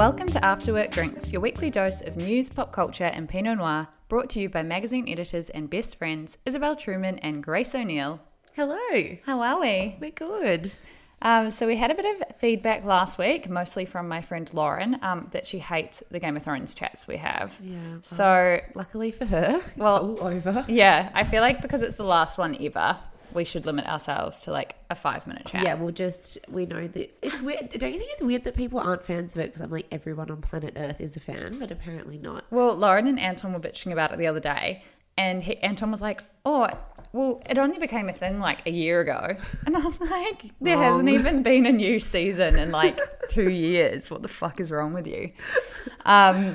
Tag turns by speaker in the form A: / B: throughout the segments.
A: Welcome to After Work Drinks, your weekly dose of news, pop culture, and Pinot Noir, brought to you by magazine editors and best friends Isabel Truman and Grace O'Neill.
B: Hello.
A: How are we?
B: We're good.
A: Um, so we had a bit of feedback last week, mostly from my friend Lauren, um, that she hates the Game of Thrones chats we have.
B: Yeah.
A: So
B: Luckily for her,
A: Well-
B: all over.
A: yeah, I feel like because it's the last one ever, we should limit ourselves to like a five minute chat.
B: Yeah, we'll just we know that it's weird. Don't you think it's weird that people aren't fans of it? Because I'm like everyone on planet Earth is a fan, but apparently not.
A: Well, Lauren and Anton were bitching about it the other day, and he, Anton was like, "Oh, well, it only became a thing like a year ago," and I was like, "There hasn't even been a new season in like two years. What the fuck is wrong with you?" Um,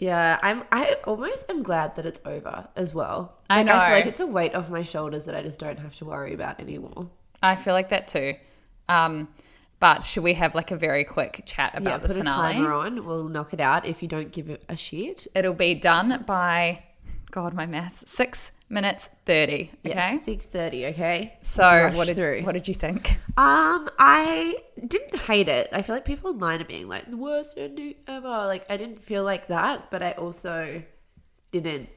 B: Yeah, I'm. I almost am glad that it's over as well.
A: I
B: Like, I feel
A: know.
B: like it's a weight off my shoulders that I just don't have to worry about anymore.
A: I feel like that too. Um, but should we have like a very quick chat
B: yeah,
A: about the
B: put
A: finale?
B: a timer on. We'll knock it out if you don't give it a shit.
A: It'll be done by, God, my maths, six minutes thirty. Okay.
B: Yes, six thirty. Okay.
A: So
B: Rush
A: what did
B: through.
A: what did you think?
B: Um, I didn't hate it. I feel like people online are being like the worst ending ever. Like I didn't feel like that, but I also didn't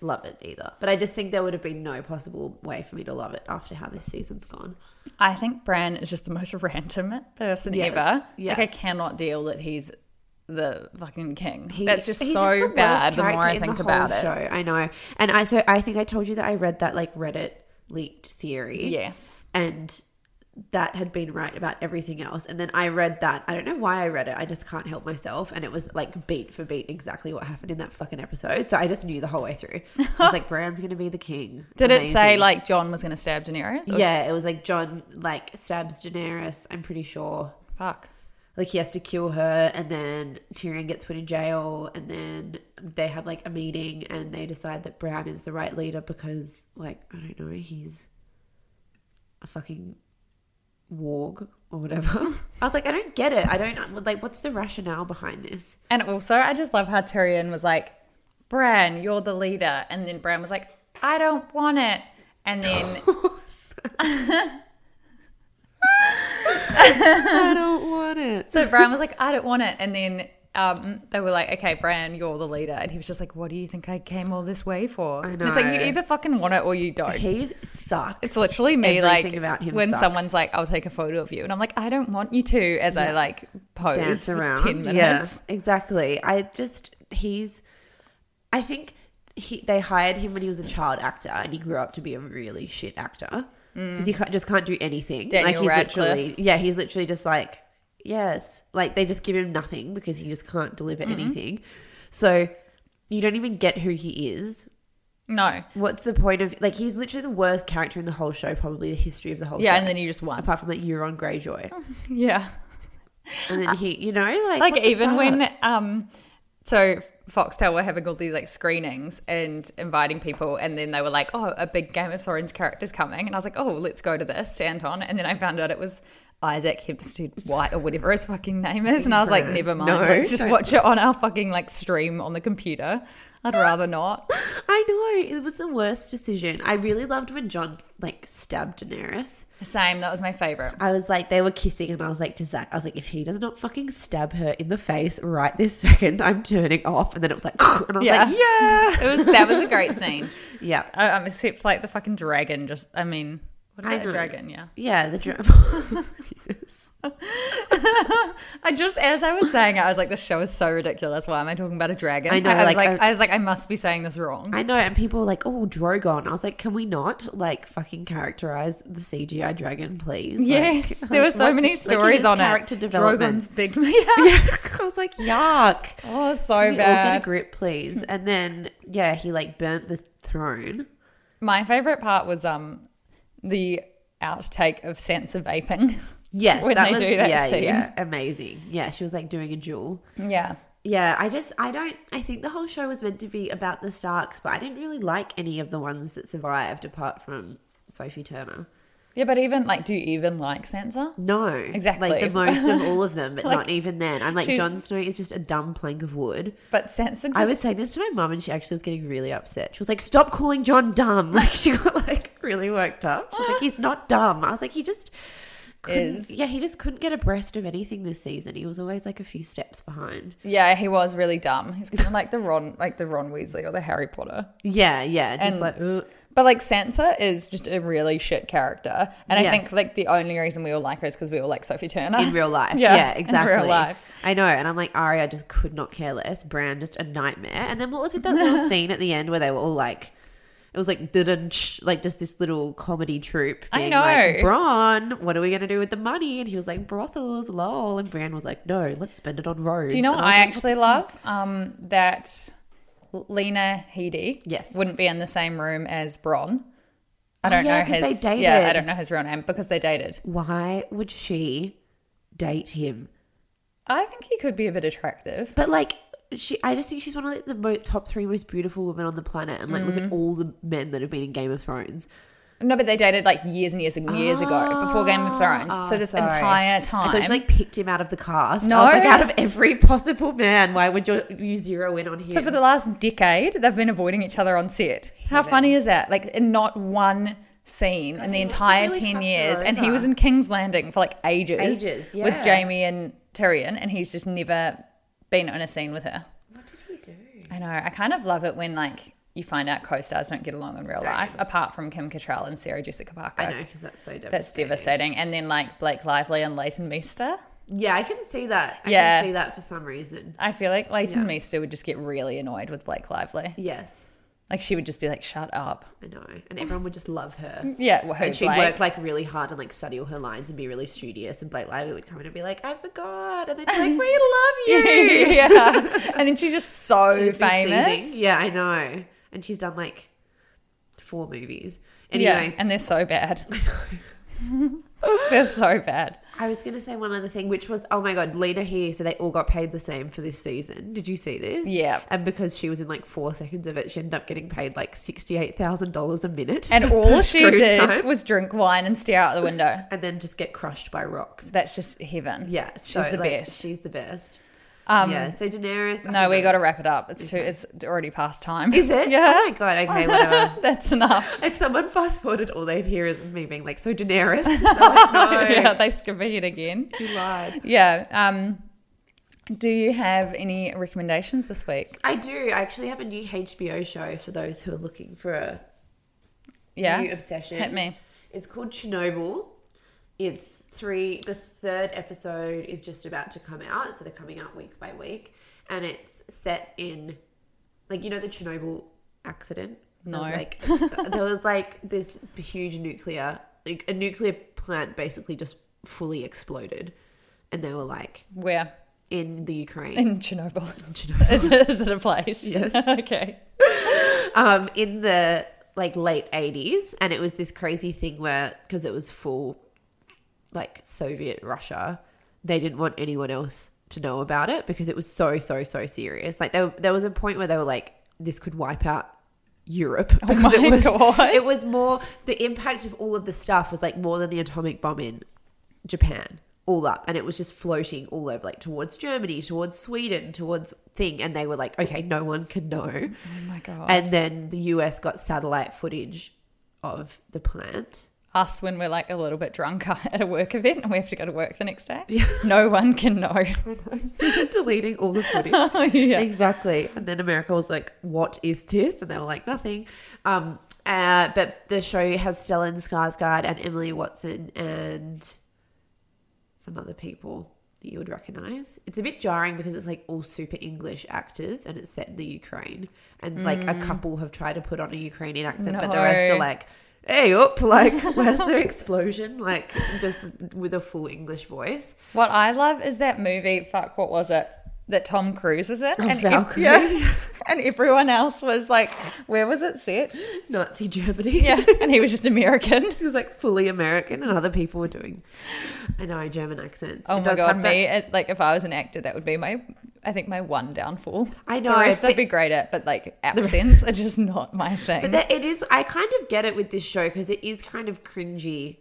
B: love it either. But I just think there would have been no possible way for me to love it after how this season's gone.
A: I think Bran is just the most random person
B: Yes,
A: ever.
B: yeah.
A: Like I cannot deal that he's the fucking king.
B: He-
A: That's just so
B: the
A: bad. The more I think about it.
B: show. I know. And I so I think I told you that I read that like Reddit leaked theory.
A: Yes.
B: and that had been right about everything else. And then I read that. I don't know why I read it. I just can't help myself. And it was like beat for beat exactly what happened in that fucking episode. So I just knew the whole way through. I was like, Bran's going to be the king.
A: Did it say like Jon was going to stab Daenerys? Or-
B: Yeah, it was like Jon like stabs Daenerys. I'm pretty sure.
A: Fuck.
B: Like he has to kill her, and then Tyrion gets put in jail, and then they have like a meeting, and they decide that Bran is the right leader because, like, I don't know, he's a fucking warg or whatever. I was like, I don't get it. I don't like. What's the rationale behind this?
A: And also, I just love how Tyrion was like, Bran, you're the leader. And then Bran was like, I don't want it. And then
B: I don't want it.
A: so Bran was like, I don't want it. And then um, they were like, okay, Bran, you're the leader. And he was just like, what do you think I came all this way for?
B: I
A: And it's like, you either fucking want it or you don't.
B: He sucks.
A: It's literally me,
B: Everything
A: like
B: about him
A: when
B: sucks.
A: someone's like, "I'll take a photo of you," and I'm like, "I don't want you to," as I like pose
B: dance around.
A: ten minutes.
B: Yeah, exactly. I just he's. I think he they hired him when he was a child actor, and he grew up to be a really shit actor because he can't, just can't do anything.
A: Daniel
B: like he's
A: Radcliffe.
B: literally, yeah, he's literally just like Yes. Like they just give him nothing because he just can't deliver
A: Mm-hmm.
B: anything. So you don't even get who he is.
A: No.
B: What's the point of like he's literally the worst character in the whole show, probably the history of the whole
A: Yeah,
B: show.
A: and then you just won.
B: apart from like Euron Greyjoy.
A: Yeah.
B: And then he you know, like
A: like even when um so Foxtel were having all these like screenings and inviting people and then they were like, Oh, a big Game of Thrones character's coming. And I was like, Oh, let's go to this, stand on. And then I found out it was Isaac Hempstead Wright or whatever his fucking name is and I was like, Never mind,
B: No,
A: let's just watch it on our fucking like stream on the computer. I'd rather not.
B: I know, it was the worst decision. I really loved when Jon like stabbed Daenerys.
A: Same, that was my favourite.
B: I was like, they were kissing, and I was like to Zach, I was like, if he does not fucking stab her in the face right this second, I'm turning off. And then it was like, and I was
A: Yeah.
B: like, yeah,
A: It was that was a great scene.
B: yeah,
A: Uh, Um, except like the fucking dragon just I mean what is
B: I
A: that, a dragon, yeah.
B: yeah. The dra-
A: I just, as I was saying it, I was like, "This show is so ridiculous. Why am I talking about a dragon?"
B: I know,
A: I was
B: like,
A: like,
B: I-
A: I, was like, I must be saying this wrong.
B: I know, and people were like, oh, Drogon. I was like, can we not like fucking characterize the CGI dragon, please?
A: Yes,
B: like,
A: there were so many stories on
B: character
A: it.
B: development.
A: Drogon's big, yeah.
B: Yeah, I was like, yuck.
A: Oh, so
B: Can we all get a grip, please. And then, yeah, he like burnt the throne.
A: My favorite part was um the outtake of Sansa vaping.
B: Yes,
A: when
B: that
A: they
B: was,
A: do that
B: yeah,
A: scene.
B: yeah, amazing. Yeah, she was like doing a Juul.
A: Yeah,
B: Yeah, I just I don't I think the whole show was meant to be about the Starks, but I didn't really like any of the ones that survived apart from Sophie Turner.
A: yeah, but even like, do you even like Sansa?
B: No,
A: Exactly.
B: Like the most of all of them, but
A: Like,
B: not even then. I'm like
A: she-
B: Jon Snow is just a dumb plank of wood.
A: But Sansa just
B: I was saying this to my mum, and she actually was getting really upset. She was like, "Stop calling Jon dumb!" Like she got like really worked up. She's like, "He's not dumb." I was like, "He just."
A: Is.
B: yeah, he just couldn't get abreast of anything this season. He was always like a few steps behind.
A: yeah, he was really dumb. He's kind of like the Ron, like the Ron Weasley or the Harry Potter.
B: Yeah, yeah, just
A: And-
B: like ugh.
A: But like Sansa is just a really shit character, and I think like the only reason we all like her is because we all like Sophie Turner
B: in real life.
A: Yeah,
B: Yeah,
A: in
B: exactly.
A: real life.
B: I know, and I'm like Arya just could not care less. Bran just a nightmare. And then what was with that little scene at the end where they were all like, it was like didn't like just this little comedy troupe.
A: I know.
B: Like, Bronn, what are we gonna do with the money? And he was like brothels, lol. And Bran was like, no, let's spend it on roads.
A: Do you know
B: And
A: what
B: was
A: I
B: like,
A: actually love? Um, that Lena Headey
B: Yes.
A: wouldn't be in the same room as Bronn. I
B: Oh,
A: don't
B: yeah,
A: know his yeah, I don't know his real name because they dated.
B: Why would she date him?
A: I think he could be a bit attractive.
B: But like. She, I just think she's one of like, the mo- top three most beautiful women on the planet, and like look
A: Mm.
B: at all the men that have been in Game of Thrones.
A: No, but they dated like years and years and years ago before Game of Thrones. so
B: Oh,
A: this
B: sorry.
A: entire
B: I
A: time,
B: thought she like picked him out of the cast.
A: No.
B: I like, out of every possible man, why would you, you zero in on him?
A: So for the last decade, they've been avoiding each other on set. How funny is that? Like in not one scene in the
B: he must have
A: entire
B: really
A: ten years, and he was in King's Landing for like ages,
B: Ages,
A: with
B: yeah.
A: Jaime and Tyrion, and he's just never been on a scene with her.
B: what did he do?
A: I know. I kind of love it when like you find out co-stars don't get along in real life, apart from Kim Cattrall and Sarah Jessica Parker.
B: I know because that's so devastating.
A: That's devastating. And then like Blake Lively and Leighton Meester.
B: Yeah, I can see that. I
A: Yeah.
B: can see that for some reason.
A: I feel like Leighton
B: Yeah.
A: Meester would just get really annoyed with Blake Lively.
B: Yes,
A: Like she would just be like, "Shut up."
B: I know, and everyone would just love her.
A: Yeah, well, who,
B: And she'd
A: Blake?
B: work like really hard and like study all her lines and be really studious. And Blake Lively would come in and be like, "I forgot," and they'd be like, "We love you."
A: yeah. And then she's just so
B: She'd
A: famous.
B: Yeah, I know. And she's done like four movies.
A: Yeah, and they're so bad. they're so bad.
B: I was going to say one other thing, which was, oh my God, Lena Headey. So they all got paid the same for this season. Did you see this?
A: Yeah.
B: And because she was in like four seconds of it, she ended up getting paid like $68,000 a minute.
A: And all she did
B: time.
A: was drink wine and stare out the window.
B: And then just get crushed by rocks.
A: That's just heaven.
B: Yeah.
A: she's
B: so,
A: the
B: like,
A: best.
B: She's the best.
A: Um,
B: yeah. So Daenerys.
A: No, we got to wrap it up. It's too. It's already past time.
B: Is it?
A: Yeah.
B: Oh my God. Okay, whatever.
A: That's enough.
B: if someone fast forwarded, all they'd hear is me being like, so Daenerys. Like, no.
A: yeah, they it again.
B: You lied.
A: Yeah. Um, do you have any recommendations this week?
B: I do. I actually have a new HBO show for those who are looking for a
A: Yeah.
B: new obsession.
A: Hit me.
B: It's called Chernobyl. It's three. The third episode is just about to come out, so they're coming out week by week, and it's set in, like you know, the Chernobyl accident. There was
A: No.
B: like there was like this huge nuclear, like a nuclear plant, basically just fully exploded, and they were like
A: Where?
B: in the Ukraine.
A: In Chernobyl. In Chernobyl. is, it, is it a place?
B: Yes.
A: okay.
B: um, in the like late 80s and it was this crazy thing where because it was full like soviet russia they didn't want anyone else to know about it because it was so so so serious like there, there was a point where they were like this could wipe out europe oh because
A: Oh my
B: it was
A: God.
B: it was more the impact of all of the stuff was like more than the atomic bomb in japan all up and it was just floating all over like towards germany towards sweden towards thing and they were like okay no one can know
A: Oh my God.
B: and then the US got satellite footage of the plant.
A: Us when we're like a little bit drunk at a work event and we have to go to work the next day. Yeah. No one can know.
B: Deleting all the footage.
A: Oh, yeah.
B: Exactly. And then America was like, what is this? And they were like, nothing. Um, uh, but the show has Stellan Skarsgård and Emily Watson and some other people that you would recognize. It's a bit jarring because it's like all super English actors and it's set in the Ukraine. And like a couple have tried to put on a Ukrainian accent, but the rest are like, hey up, like, where's the explosion? Like, just with a full English voice.
A: What I love is that movie, fuck, what was it? That Tom Cruise was in.
B: Oh,
A: ev-
B: Valkyrie.
A: yeah. and everyone else was like, where was it set?
B: Nazi Germany.
A: Yeah. And he was just American.
B: he was like fully American, and other people were doing, I know, German accents.
A: Oh
B: It
A: my god, me as like if I was an actor, that would be my I think my one downfall.
B: I know,
A: the rest I'd be great at, but like accents are just not my thing.
B: But that, it is. I kind of get it with this show because it is kind of cringy,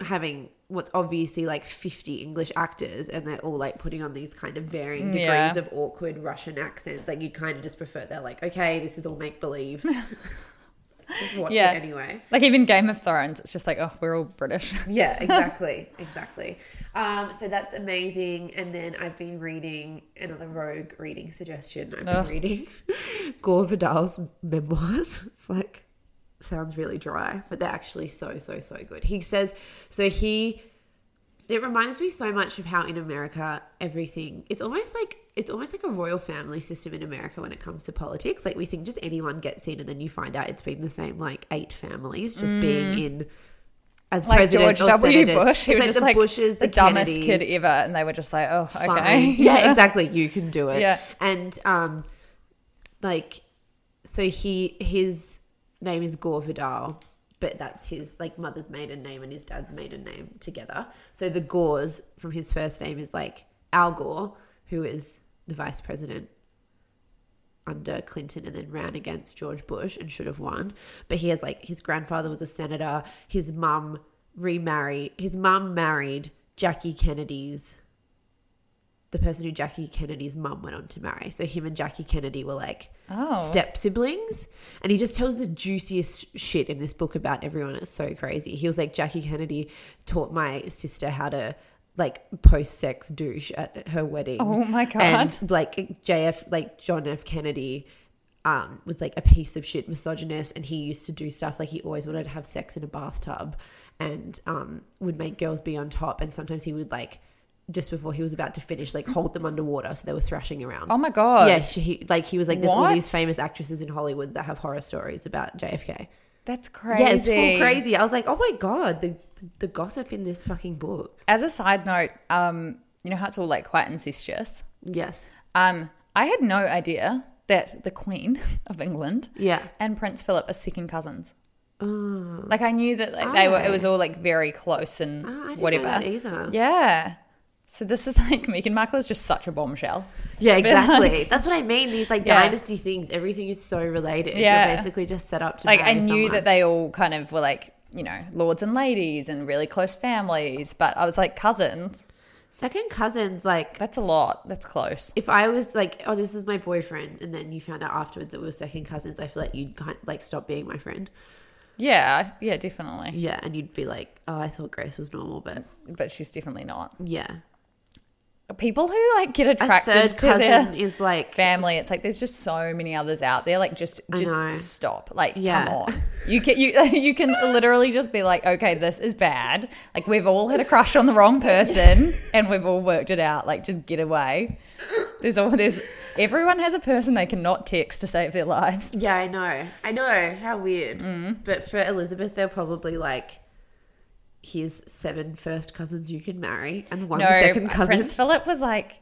B: having what's obviously like fifty English actors, and they're all like putting on these kind of varying degrees
A: Yeah.
B: of awkward Russian accents. Like you'd kind of just prefer they're like, okay, this is all make believe. just watch
A: Yeah.
B: it anyway.
A: like even Game of Thrones, it's just like oh, we're all British.
B: Yeah, exactly, exactly. Um, so that's amazing. And then I've been reading another Rogue reading suggestion. I've been reading Gore Vidal's memoirs. It's like sounds really dry, but they're actually so so so good. He says so. He it reminds me so much of how in America everything it's almost like it's almost like a royal family system in America when it comes to politics. Like we think just anyone gets in, and then you find out it's been the same like eight families just being in as
A: Mm. Like
B: president
A: George
B: or
A: W.
B: senators.
A: Bush, he was just
B: the
A: like
B: Bushes,
A: the,
B: the,
A: dumbest kid ever, and they were just like, oh, okay,
B: Fine. Yeah, exactly. You can do it.
A: Yeah.
B: And um, like, so he his name is Gore Vidal, but that's his like mother's maiden name and his dad's maiden name together. So the Gores from his first name is like Al Gore, who is the vice president under Clinton and then ran against George Bush and should have won. But he has like his grandfather was a senator. His mum remarried. His mum married Jackie Kennedy's the person who Jackie Kennedy's mum went on to marry. So him and Jackie Kennedy were like
A: Oh.
B: step siblings. And he just tells the juiciest shit in this book about everyone. It's so crazy. He was like, Jackie Kennedy taught my sister how to like post sex douche at her wedding.
A: Oh my God.
B: And like JF, like John F. Kennedy um, was like a piece of shit misogynist and he used to do stuff like he always wanted to have sex in a bathtub and um, would make girls be on top and sometimes he would like just before he was about to finish like hold them underwater so they were thrashing around
A: Oh my god,
B: yeah she, he, like he was like there's all
A: What?
B: these famous actresses in hollywood that have horror stories about jfk
A: that's crazy.
B: yeah it's full crazy i was like oh my god the, the gossip in this fucking book
A: As a side note, um, you know how it's all like quite incestuous.
B: yes
A: Um, I had no idea that the Queen of England,
B: Yeah.
A: and Prince Philip are second cousins. Like I knew that like they were. It was all like very close and
B: Oh, I didn't know
A: whatever.
B: that either.
A: Yeah. So this is like Meghan Markle is just such a bombshell.
B: yeah exactly
A: like-
B: that's what i mean these like
A: Yeah.
B: dynasty things everything is so related
A: Yeah.
B: you're basically just set up to
A: Like I knew
B: someone.
A: that they all kind of were like you know lords and ladies and really close families, but I was like cousins.
B: second cousins like
A: That's a lot. That's close.
B: if I was like, oh, this is my boyfriend, and then you found out afterwards that we were second cousins, I feel like you'd kind like stop being my friend.
A: Yeah. Yeah. Definitely.
B: Yeah, and you'd be like, oh, I thought Grace was normal, but
A: But she's definitely not.
B: yeah.
A: People who like get
B: A
A: attracted
B: third
A: to
B: cousin
A: their
B: is like,
A: family. It's like there's just so many others out there. Like just just stop. Like
B: Yeah.
A: come on. You can you you can literally just be like okay this is bad. Like we've all had a crush on the wrong person and we've all worked it out. Like just get away. There's all there's everyone has a person they cannot text to save their lives.
B: Yeah, I know, I know, how weird.
A: Mm.
B: But for Elizabeth, they're probably like, here's seven first cousins you can marry and one
A: no,
B: second cousin.
A: Prince Philip was like,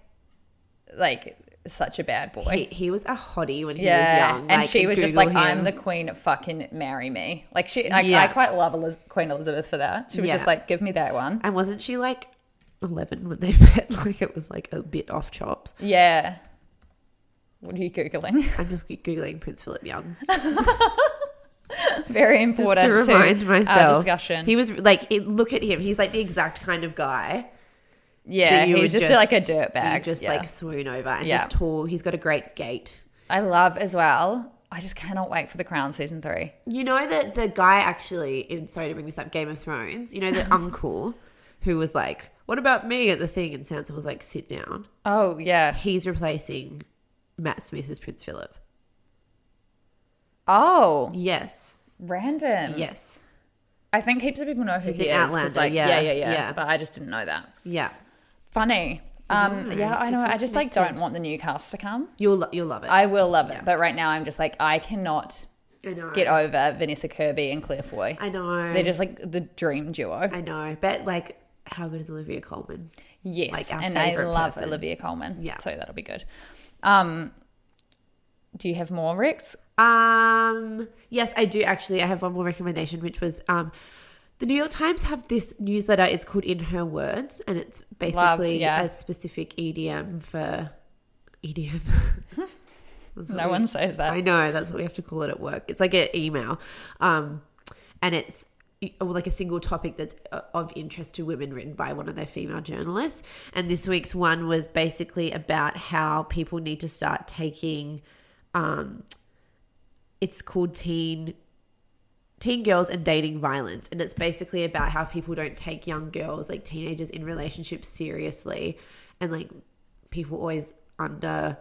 A: like such a bad boy.
B: he, he was a hottie when he
A: yeah,
B: was young.
A: and
B: like,
A: she was just
B: Google
A: like, "I'm the queen. Fucking marry me." Like she, I,
B: Yeah.
A: I quite love Eliz- Queen Elizabeth for that. She was
B: Yeah.
A: just like, "Give me that one."
B: And wasn't she like 11 when they met? Like it was like a bit off chops.
A: Yeah. What are you googling?
B: I'm just Googling Prince Philip Young.
A: Very
B: Just
A: important
B: to remind
A: our
B: myself.
A: discussion.
B: He was like, it, look at him. He's like the exact kind of guy.
A: yeah, he's
B: would
A: just, like a dirt bag.
B: Just
A: yeah.
B: like swoon over and
A: Yeah.
B: just tall. He's got a great gait.
A: I love as well. I just cannot wait for the Crown season three.
B: You know that the guy actually, in sorry to bring this up, Game of Thrones, you know the uncle who was like, what about me at the thing? And Sansa was like, sit down.
A: Oh yeah.
B: He's replacing Matt Smith as Prince Philip.
A: Oh,
B: Yes.
A: Random.
B: Yes.
A: I think heaps of people know who
B: He's
A: he
B: in
A: is. 'cause,
B: Outlander,
A: like,
B: yeah,
A: yeah, yeah, yeah,
B: yeah.
A: But I just didn't know that.
B: Yeah.
A: Funny. Um, yeah, I know. I just like don't want the new cast to come.
B: You'll, lo- you'll love it.
A: I will love it, but right now I'm just like I cannot
B: I know.
A: get over Vanessa Kirby and Claire Foy.
B: I know.
A: They're just like the dream duo.
B: I know. But like, how good is Olivia Colman?
A: yes,
B: like our
A: and I
B: favourite
A: love
B: person.
A: Olivia Colman.
B: Yeah.
A: so that'll be good. Um, do you have more Rex?
B: Um, yes, I do actually. I have one more recommendation, which was um, the New York Times have this newsletter. It's called In Her Words, and it's basically
A: yeah.
B: a specific EDM for EDM.
A: No
B: we-
A: one says that.
B: I know that's what we have to call it at work. It's like an email, um, and it's like a single topic that's uh, of interest to women, written by one of their female journalists. And this week's one was basically about how people need to start taking. Um, it's called teen teen girls and dating violence. And it's basically about how people don't take young girls like teenagers in relationships seriously. And like people always under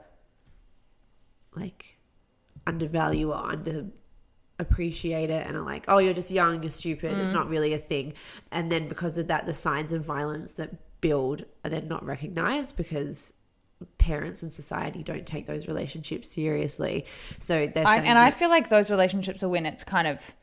B: like undervalue or under appreciate it and are like oh you're just young you're stupid it's mm. not really a thing. And then because of that the signs of violence that build are then not recognized because parents and society don't take those relationships seriously so they're
A: I,
B: saying
A: and I feel like those relationships are when it's kind of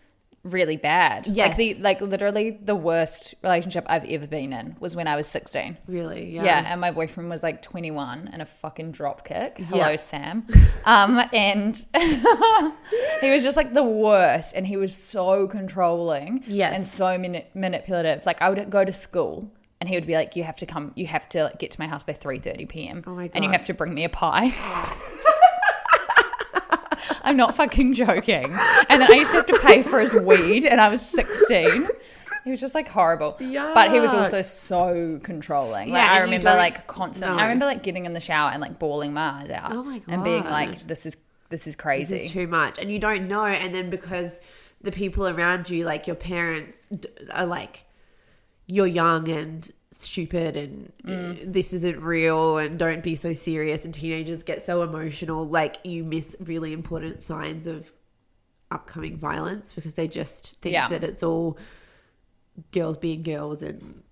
A: really bad.
B: Yes.
A: Like the like literally the worst relationship I've ever been in was when I was 16.
B: really yeah,
A: Yeah. and my boyfriend was like 21 and a fucking drop kick. Hello,
B: Yeah.
A: Sam. Um, and he was just like the worst, and he was so controlling,
B: Yes.
A: and so mani- manipulative. Like I would go to school. And he would be like, "You have to come. You have to get to my house by three thirty p.m.
B: Oh my
A: and you have to bring me a pie." I'm not fucking joking. And then I used to have to pay for his weed, and I was 16. He was just like horrible. But he was also so controlling. Like,
B: Yeah,
A: I remember like constantly.
B: know.
A: I remember like getting in the shower and like bawling my eyes out.
B: Oh my god!
A: And being like, this is this is crazy.
B: this is too much and you don't know and then because the people around you like your parents are like you're young and stupid and uh, this isn't real and don't be so serious and teenagers get so emotional like you miss really important signs of upcoming violence because they just think
A: Yeah.
B: that it's all girls being girls and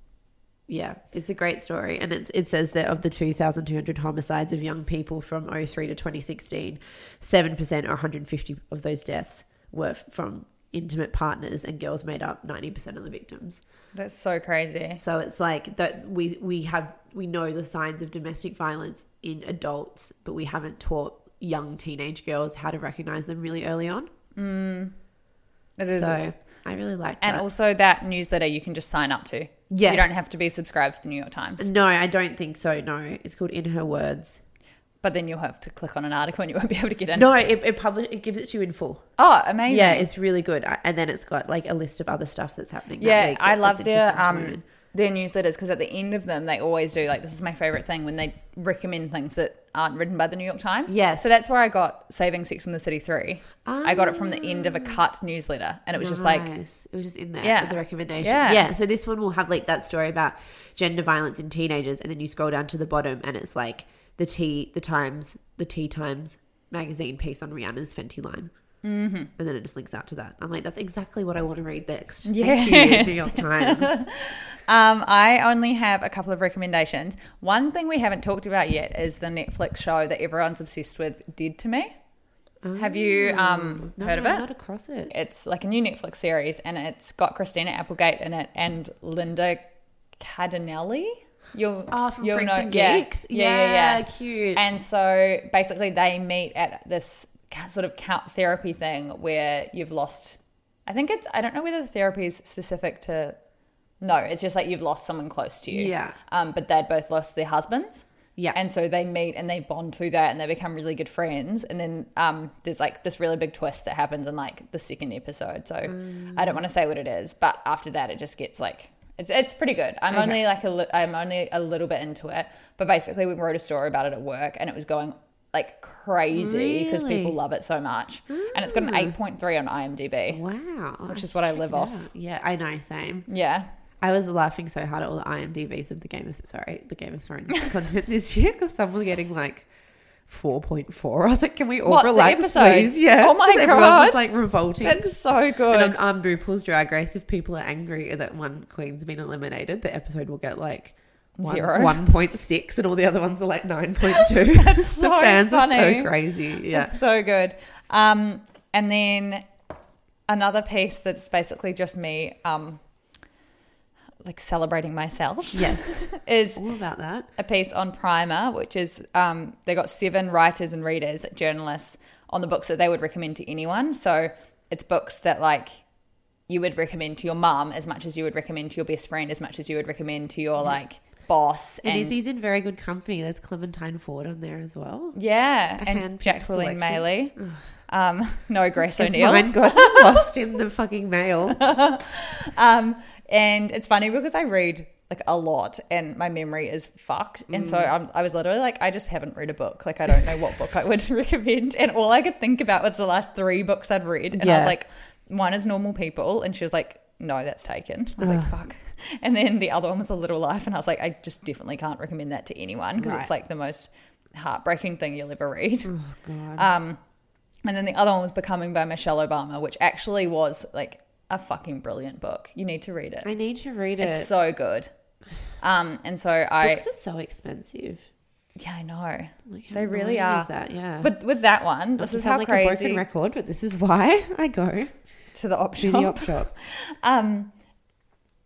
B: yeah, it's a great story. And it's, it says that of the 2,200 homicides of young people from 03 to 2016, 7% or 150 of those deaths were from intimate partners, and girls made up 90% of the victims.
A: That's so crazy.
B: So it's like that we, we have, we know the signs of domestic violence in adults, but we haven't taught young teenage girls how to recognize them really early on. Mm.
A: It is.
B: So I really like that.
A: and also that newsletter you can just sign up to.
B: Yes.
A: You don't have to be subscribed to the New York Times.
B: no, I don't think so. No, it's called In Her Words.
A: But then you'll have to click on an article and you won't be able to get in.
B: No, it it, publish, it gives it to you in full.
A: Oh, amazing.
B: Yeah, it's really good. And then it's got like a list of other stuff that's happening.
A: Yeah,
B: week
A: I love their um their newsletters because at the end of them they always do like this is my favorite thing when they recommend things that aren't written by the New York Times.
B: Yes.
A: So that's where I got Saving Sex in the City three. I got it from the end of a cut newsletter, and it was just like
B: it was just in there
A: Yeah.
B: as a recommendation.
A: Yeah.
B: Yeah. So this one will have like that story about gender violence in teenagers, and then you scroll down to the bottom, and it's like the T, the Times, the T Times magazine piece on Rihanna's Fenty line. Mm-hmm. And then it just links out to that. I'm like, that's exactly what I want to read next. Thank you, New York Times.
A: Um, I only have a couple of recommendations. One thing we haven't talked about yet is the Netflix show that everyone's obsessed with, Dead to Me. Have you um,
B: No,
A: heard of it?
B: Not across it.
A: It's like a new Netflix series, and it's got Christina Applegate in it and Linda Cardellini. You'll,
B: Oh, from
A: you'll
B: Freaks
A: know,
B: and Geeks?
A: yeah, yeah, yeah,
B: Yeah, cute.
A: And so basically, they meet at this sort of count therapy thing where you've lost. I think it's. I don't know whether the therapy is specific to. No, it's just like you've lost someone close to you.
B: Yeah.
A: Um, but they'd both lost their husbands.
B: Yeah.
A: And so they meet and they bond through that and they become really good friends. And then um, there's like this really big twist that happens in like the second episode. So I don't want to say what it is, but after that it just gets like it's it's pretty good. I'm only like a li- I'm only a little bit into it, but basically we wrote a story about it at work and it was going like crazy because
B: Really?
A: people love it so much. And it's got an 8.3 on IMDb.
B: Wow.
A: Which is what I live off.
B: Yeah, I know. Same.
A: Yeah.
B: I was laughing so hard at all the IMDb's of the Game of sorry the Game of Thrones content this year because some were getting like four point four. I was like, can we all
A: What,
B: relax, please? Yeah.
A: Oh my
B: 'Cause Everyone was like revolting.
A: That's so good.
B: And on um, RuPaul's Drag Race, if people are angry that one queen's been eliminated, the episode will get like one,
A: Zero.
B: 1.6 and all the other ones are like 9.2.
A: That's
B: the
A: so
B: fans are so crazy. Yeah.
A: It's so good. Um, and then another piece that's basically just me, um, like celebrating myself.
B: yes.
A: is
B: All about that.
A: a piece on Primer, which is um, they got seven writers and readers, journalists on the books that they would recommend to anyone. So it's books that like you would recommend to your mum as much as you would recommend to your best friend, as much as you would recommend to your like boss.
B: And he's in very good company. There's Clementine Ford on there as well.
A: yeah,
B: a
A: and Jacqueline. Maley. Um, no, Grace O'Neill.
B: mine got lost in the fucking mail.
A: Um, and it's funny because I read like a lot and my memory is fucked. And so I'm, I was literally like, I just haven't read a book. Like, I don't know what book I would recommend. And all I could think about was the last three books I'd read. And I was like, one is Normal People. And she was like, no, that's taken. I was like, fuck. And then the other one was A Little Life. And I was like, I just definitely can't recommend that to anyone because it's like the most heartbreaking thing you'll ever read.
B: Oh, God.
A: Um, and then the other one was Becoming by Michelle Obama, which actually was like a fucking brilliant book. You need to read it.
B: I need to read it.
A: It's so good. Um, and so I,
B: Books are so expensive.
A: yeah, I know
B: Like,
A: they really are.
B: that? Yeah.
A: But with that one, this
B: to
A: is how
B: like
A: crazy
B: a broken record, but this is why I go
A: to the op
B: to the
A: shop.
B: op shop.
A: Um,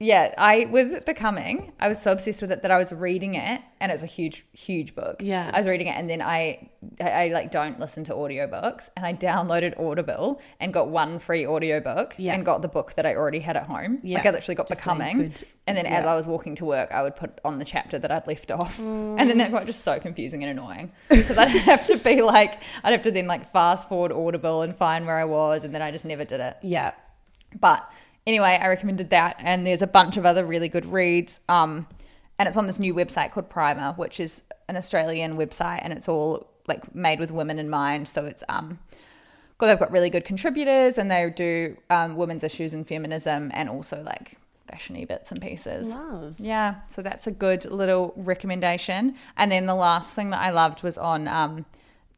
A: yeah, I with becoming, I was so obsessed with it that I was reading it, and it's a huge, huge book.
B: Yeah.
A: I was reading it, and then I, I, I like don't listen to audiobooks, and I downloaded Audible and got one free audiobook,
B: Yeah.
A: and got the book that I already had at home.
B: Yeah.
A: Like I literally got
B: Just
A: becoming,
B: could-
A: and then as. I was walking to work, I would put on the chapter that I'd left off,
B: Mm.
A: and then it got just so confusing and annoying because I'd have to be like, I'd have to then like fast forward Audible and find where I was, and then I just never did it.
B: Yeah.
A: But anyway, I recommended that, and there's a bunch of other really good reads. Um, and it's on this new website called Primer, which is an Australian website, and it's all like made with women in mind. So it's um, got they've got really good contributors, and they do um, women's issues and feminism, and also like fashiony bits and pieces.
B: Love.
A: Yeah, so that's a good little recommendation. And then the last thing that I loved was on um,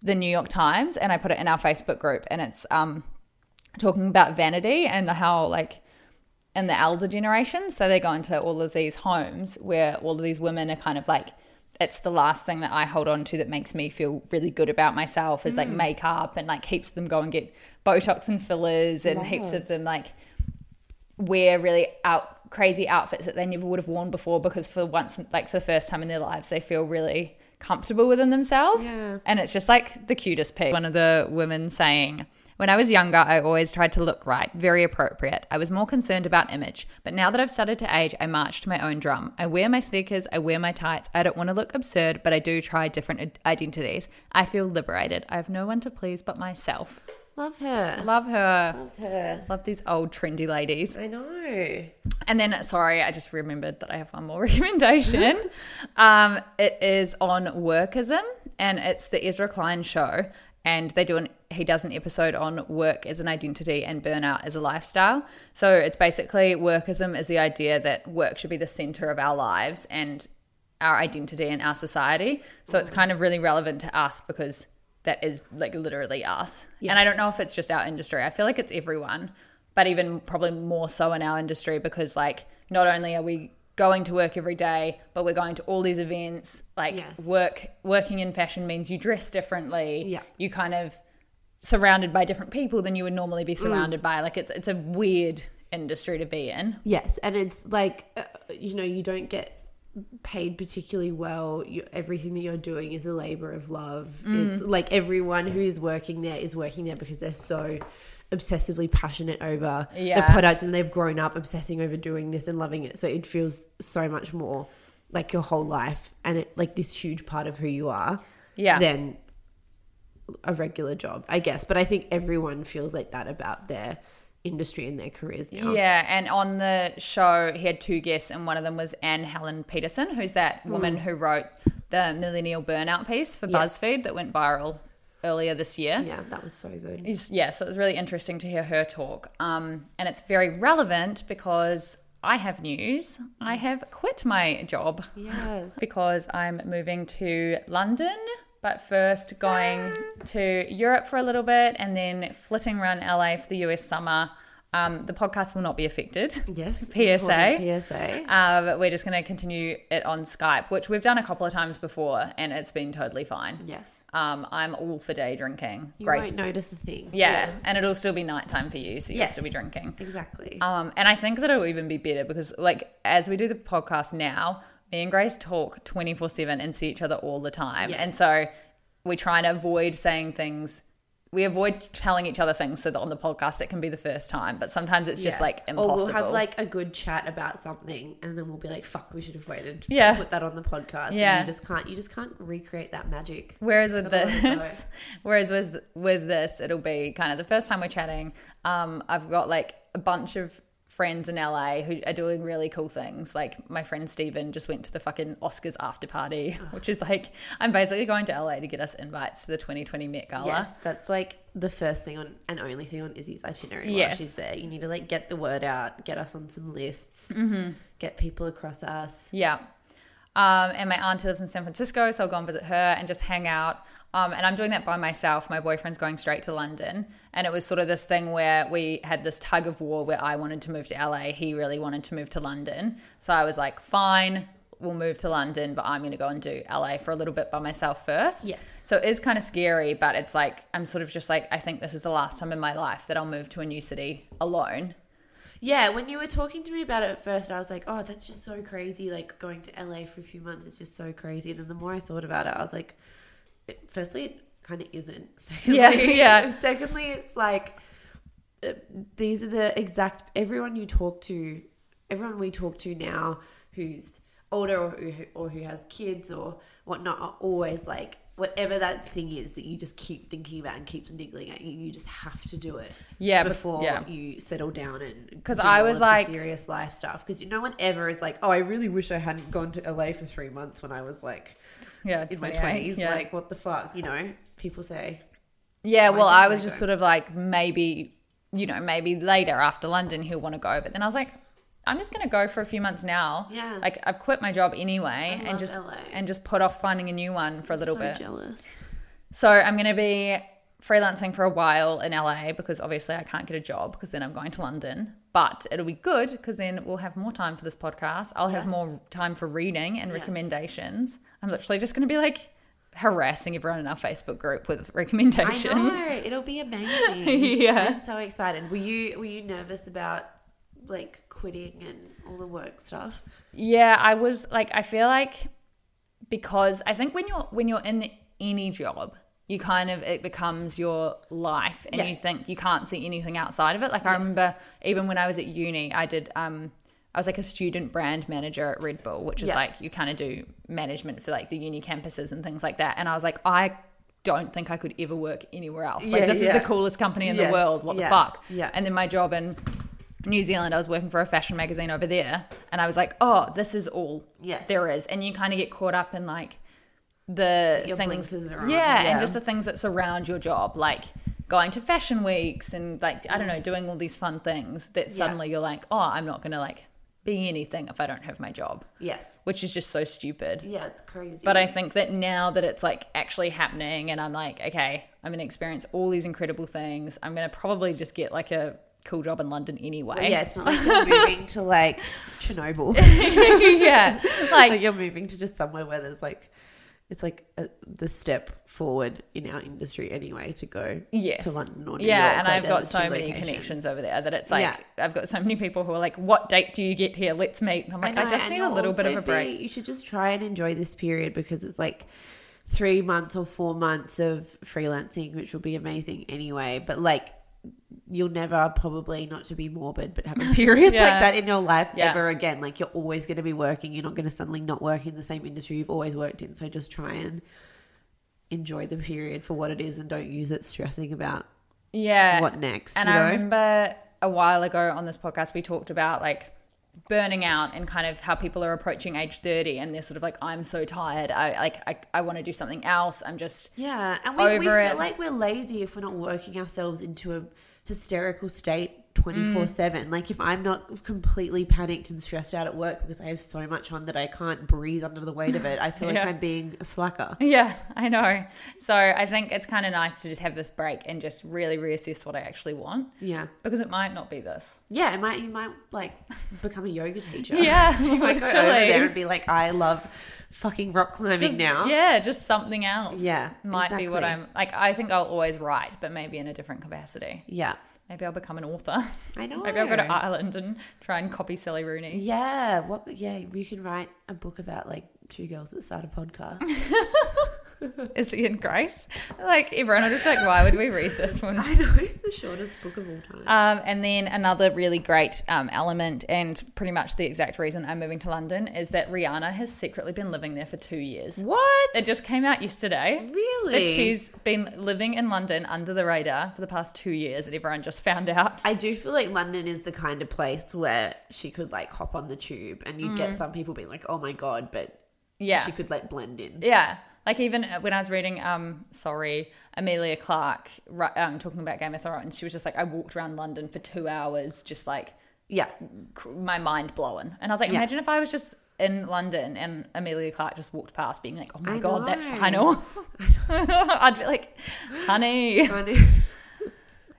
A: the New York Times, and I put it in our Facebook group, and it's um, talking about vanity and how like in the elder generation, so they go into all of these homes where all of these women are kind of like. It's the last thing that I hold on to that makes me feel really good about myself is like mm. makeup and like heaps of them go and get Botox and fillers and heaps of them like wear really out crazy outfits that they never would have worn before because for once like for the first time in their lives they feel really comfortable within themselves
B: Yeah.
A: and it's just like the cutest pic one of the women saying when I was younger, I always tried to look right, very appropriate. I was more concerned about image. But now that I've started to age, I march to my own drum. I wear my sneakers, I wear my tights. I don't want to look absurd, but I do try different identities. I feel liberated. I have no one to please but myself.
B: Love her.
A: Love her.
B: Love her.
A: Love these old trendy ladies.
B: I know.
A: And then, sorry, I just remembered that I have one more recommendation. um, it is on workism, and it's the Ezra Klein show. And they do an he does an episode on work as an identity and burnout as a lifestyle. So it's basically workism is the idea that work should be the center of our lives and our identity and our society. So it's mm. kind of really relevant to us because that is like literally us. And I don't know if it's just our industry. I feel like it's everyone, but even probably more so in our industry because like not only are we going to work every day, but we're going to all these events. Like
B: Yes.
A: work working in fashion means you dress differently.
B: Yeah.
A: You kind of surrounded by different people than you would normally be surrounded by. Like it's it's a weird industry to be in.
B: Yes, and it's like uh, you know you don't get paid particularly well. You, everything that you're doing is a labor of love.
A: Mm.
B: It's like everyone who is working there is working there because they're so obsessively passionate over
A: Yeah.
B: the product and they've grown up obsessing over doing this and loving it. So it feels so much more like your whole life and it like this huge part of who you are.
A: Yeah.
B: Than a regular job, I guess. But I think everyone feels like that about their industry and their careers now.
A: Yeah, and on the show, he had two guests, and one of them was Anne Helen Petersen, who's that woman who wrote the Millennial Burnout piece for
B: Hmm. Yes.
A: BuzzFeed that went viral earlier this year.
B: Yeah, that was so good.
A: Yeah, so it was really interesting to hear her talk. Um, and it's very relevant because I have news. I have quit my job
B: Yes.
A: because I'm moving to London, but first going to Europe for a little bit and then flitting around LA for the US summer. Um, the podcast will not be affected.
B: Yes.
A: PSA.
B: PSA.
A: Uh, but we're just going to continue it on Skype, which we've done a couple of times before, and it's been totally fine.
B: Yes.
A: Um, I'm all for day drinking.
B: You
A: Grace,
B: won't notice a thing.
A: yeah, and it'll still be nighttime for you, so you'll
B: Yes.
A: still be drinking.
B: Exactly.
A: Um, and I think that it'll even be better because, like, as we do the podcast now, me and Grace talk 24 7 and see each other all the time.
B: Yes.
A: And so we try and avoid saying things. We avoid telling each other things so that on the podcast it can be the first time, but sometimes it's just like impossible.
B: Or we'll have like a good chat about something, and then we'll be like, "Fuck, we should have waited." to
A: Yeah.
B: put that on the podcast.
A: Yeah.
B: you just can't. You just can't recreate that magic.
A: Whereas with
B: gotta let it go.
A: this, whereas with with this, it'll be kind of the first time we're chatting. Um, I've got like a bunch of friends in LA who are doing really cool things. Like my friend Steven just went to the fucking Oscars after party, which is like I'm basically going to LA to get us invites to the 2020 Met Gala.
B: Yes, that's like the first thing on and only thing on Izzy's itinerary. While
A: Yes.
B: she's there. You need to like get the word out, get us on some lists,
A: Mm-hmm.
B: get people across us.
A: Yeah. Um, and my auntie lives in San Francisco, so I'll go and visit her and just hang out. Um, and I'm doing that by myself. My boyfriend's going straight to London. And it was sort of this thing where we had this tug of war where I wanted to move to LA. He really wanted to move to London. So I was like, fine, we'll move to London, but I'm going to go and do LA for a little bit by myself first.
B: Yes.
A: So it is kind of scary, but it's like, I'm sort of just like, I think this is the last time in my life that I'll move to a new city alone.
B: Yeah, when you were talking to me about it at first, I was like, "Oh, that's just so crazy! Like going to LA for a few months is just so crazy." And then the more I thought about it, I was like, it, "Firstly, it kind of isn't. Secondly,
A: Yeah, yeah.
B: Secondly, it's like uh, these are the exact everyone you talk to, everyone we talk to now who's older or who, or who has kids or whatnot are always like." Whatever that thing is that you just keep thinking about and keeps niggling at you, you just have to do it.
A: Yeah, bef-
B: before
A: yeah.
B: you settle down and
A: 'Cause
B: do
A: I was like-
B: serious life stuff because no one ever is like, oh, I really wish I hadn't gone to LA for three months when I was like
A: Yeah,
B: in my twenties.
A: yeah.
B: Like, what the fuck, you know? People say,
A: Yeah, well, I
B: I
A: was just sort of like maybe, you know, maybe later after London he'll want to go, but then I was like, I'm just gonna go for a few months now.
B: Yeah.
A: like I've quit my job anyway, and just
B: LA.
A: and just put off finding a new one for a little
B: so
A: bit.
B: jealous.
A: So I'm gonna be freelancing for a while in LA because obviously I can't get a job because then I'm going to London. But it'll be good because then we'll have more time for this podcast. I'll have more time for reading and
B: Yes.
A: recommendations. I'm literally just gonna be like harassing everyone in our Facebook group with recommendations.
B: I know it'll be amazing.
A: Yeah.
B: I'm so excited. Were you were you nervous about like quitting and all the work stuff?
A: Yeah, I was like I feel like because I think when you're when you're in any job, you kind of it becomes your life and you think you can't see anything outside of it. Like I remember even when I was at uni, I did um I was like a student brand manager at Red Bull, which is
B: Yeah.
A: like you kind of do management for like the uni campuses and things like that. And I was like, I don't think I could ever work anywhere else. Like
B: Yeah,
A: this is the coolest company in the world. What
B: yeah,
A: the fuck?
B: yeah.
A: And then my job in New Zealand, I was working for a fashion magazine over there, and I was like, "Oh, this is all
B: Yes.
A: there is." And you kind of get caught up in like the
B: Your
A: things, yeah,
B: yeah.
A: and just the things that surround your job, like going to fashion weeks and like I don't know, doing all these fun things. That suddenly you're like, "Oh, I'm not gonna like be anything if I don't have my job,"
B: Yes.
A: which is just so stupid.
B: Yeah, it's crazy.
A: But I think that now that it's like actually happening, and I'm like, okay, I'm gonna experience all these incredible things. I'm gonna probably just get like a cool job in London anyway.
B: yeah, it's not like you're moving to like Chernobyl.
A: yeah,
B: like
A: like
B: you're moving to just somewhere where there's like it's like a, the step forward in our industry anyway to go
A: yes.
B: to London or New
A: yeah,
B: York.
A: and I've got so many
B: locations.
A: connections over there that it's like
B: Yeah.
A: I've got so many people who are like, "What date do you get here? Let's meet." And I'm like, I,
B: know,
A: just need a little bit of a break.
B: Be, you should just try and enjoy this period because it's like three months or four months of freelancing, which will be amazing anyway. But like, you'll never probably not to be morbid, but have a period
A: Yeah.
B: like that in your life
A: Yeah.
B: ever again. Like, you're always going to be working. You're not going to suddenly not work in the same industry you've always worked in. So just try and enjoy the period for what it is and don't use it stressing about
A: yeah.
B: what next.
A: And I
B: know?
A: remember a while ago on this podcast, we talked about like burning out and kind of how people are approaching age 30 and they're sort of like, I'm so tired. I like, I, I want to do something else. I'm just,
B: Yeah, and we, we feel
A: it.
B: like we're lazy if we're not working ourselves into a hysterical state 24 mm. 7. Like, if I'm not completely panicked and stressed out at work because I have so much on that I can't breathe under the weight of it, I feel
A: Yeah.
B: like I'm being a slacker.
A: yeah, I know. So I think it's kind of nice to just have this break and just really reassess what I actually want
B: Yeah.
A: because it might not be this.
B: Yeah, it might, you might like become a yoga teacher.
A: Yeah,
B: you might go over there and be like, I love fucking rock climbing
A: Just-
B: now.
A: Yeah, just something else.
B: Yeah,
A: Might be what. I'm like. I think I'll always write, but maybe in a different capacity.
B: Yeah.
A: Maybe I'll become an author.
B: I know.
A: Maybe I'll go to Ireland and try and copy Sally Rooney.
B: Yeah, what? Yeah, you can write a book about like two girls that start a podcast.
A: Is Ian Grace? Like everyone, I'm just like, why would we read this one?
B: I know the shortest book of all time.
A: Um, and then another really great um, element, and pretty much the exact reason I'm moving to London, is that Rihanna has secretly been living there for two years.
B: what?
A: It just came out yesterday.
B: Really?
A: That she's been living in London under the radar for the past two years, and everyone just found out.
B: I do feel like London is the kind of place where she could like hop on the tube and you'd
A: Mm.
B: get some people being like, "Oh my god," but
A: Yeah.
B: she could like blend in.
A: Yeah. Like even when I was reading, um, sorry, Emilia Clarke, um, talking about Game of Thrones, she was just like, I walked around London for two hours, just like
B: Yeah,
A: cr- my mind blown. And I was like,
B: Yeah.
A: imagine if I was just in London and Emilia Clarke just walked past, being like, oh my
B: I
A: god, that
B: know.
A: final. I'd be like, honey.
B: Funny.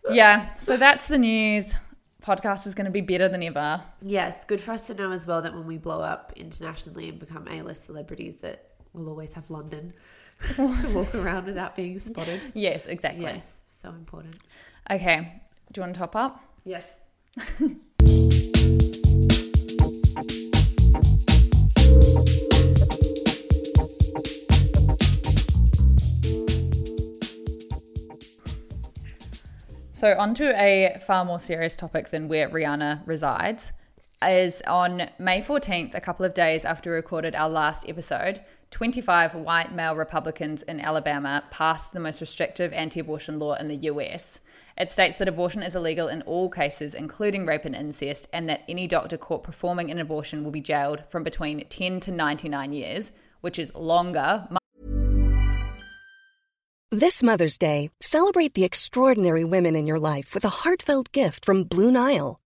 A: Yeah. So that's the news. Podcast is going to be better than ever.
B: yes, good for us to know as well that when we blow up internationally and become A-list celebrities, that we'll always have London to walk around without being spotted.
A: Yes, exactly.
B: Yes, so important.
A: Okay. Do you want to top up?
B: Yes.
A: So, onto a far more serious topic than where Rihanna resides. Is on May 14th, a couple of days after we recorded our last episode, 25 white male Republicans in Alabama passed the most restrictive anti abortion law in the US. It states that abortion is illegal in all cases, including rape and incest, and that any doctor caught performing an abortion will be jailed from between 10 to 99 years, which is longer,
C: This Mother's Day, celebrate the extraordinary women in your life with a heartfelt gift from Blue Nile.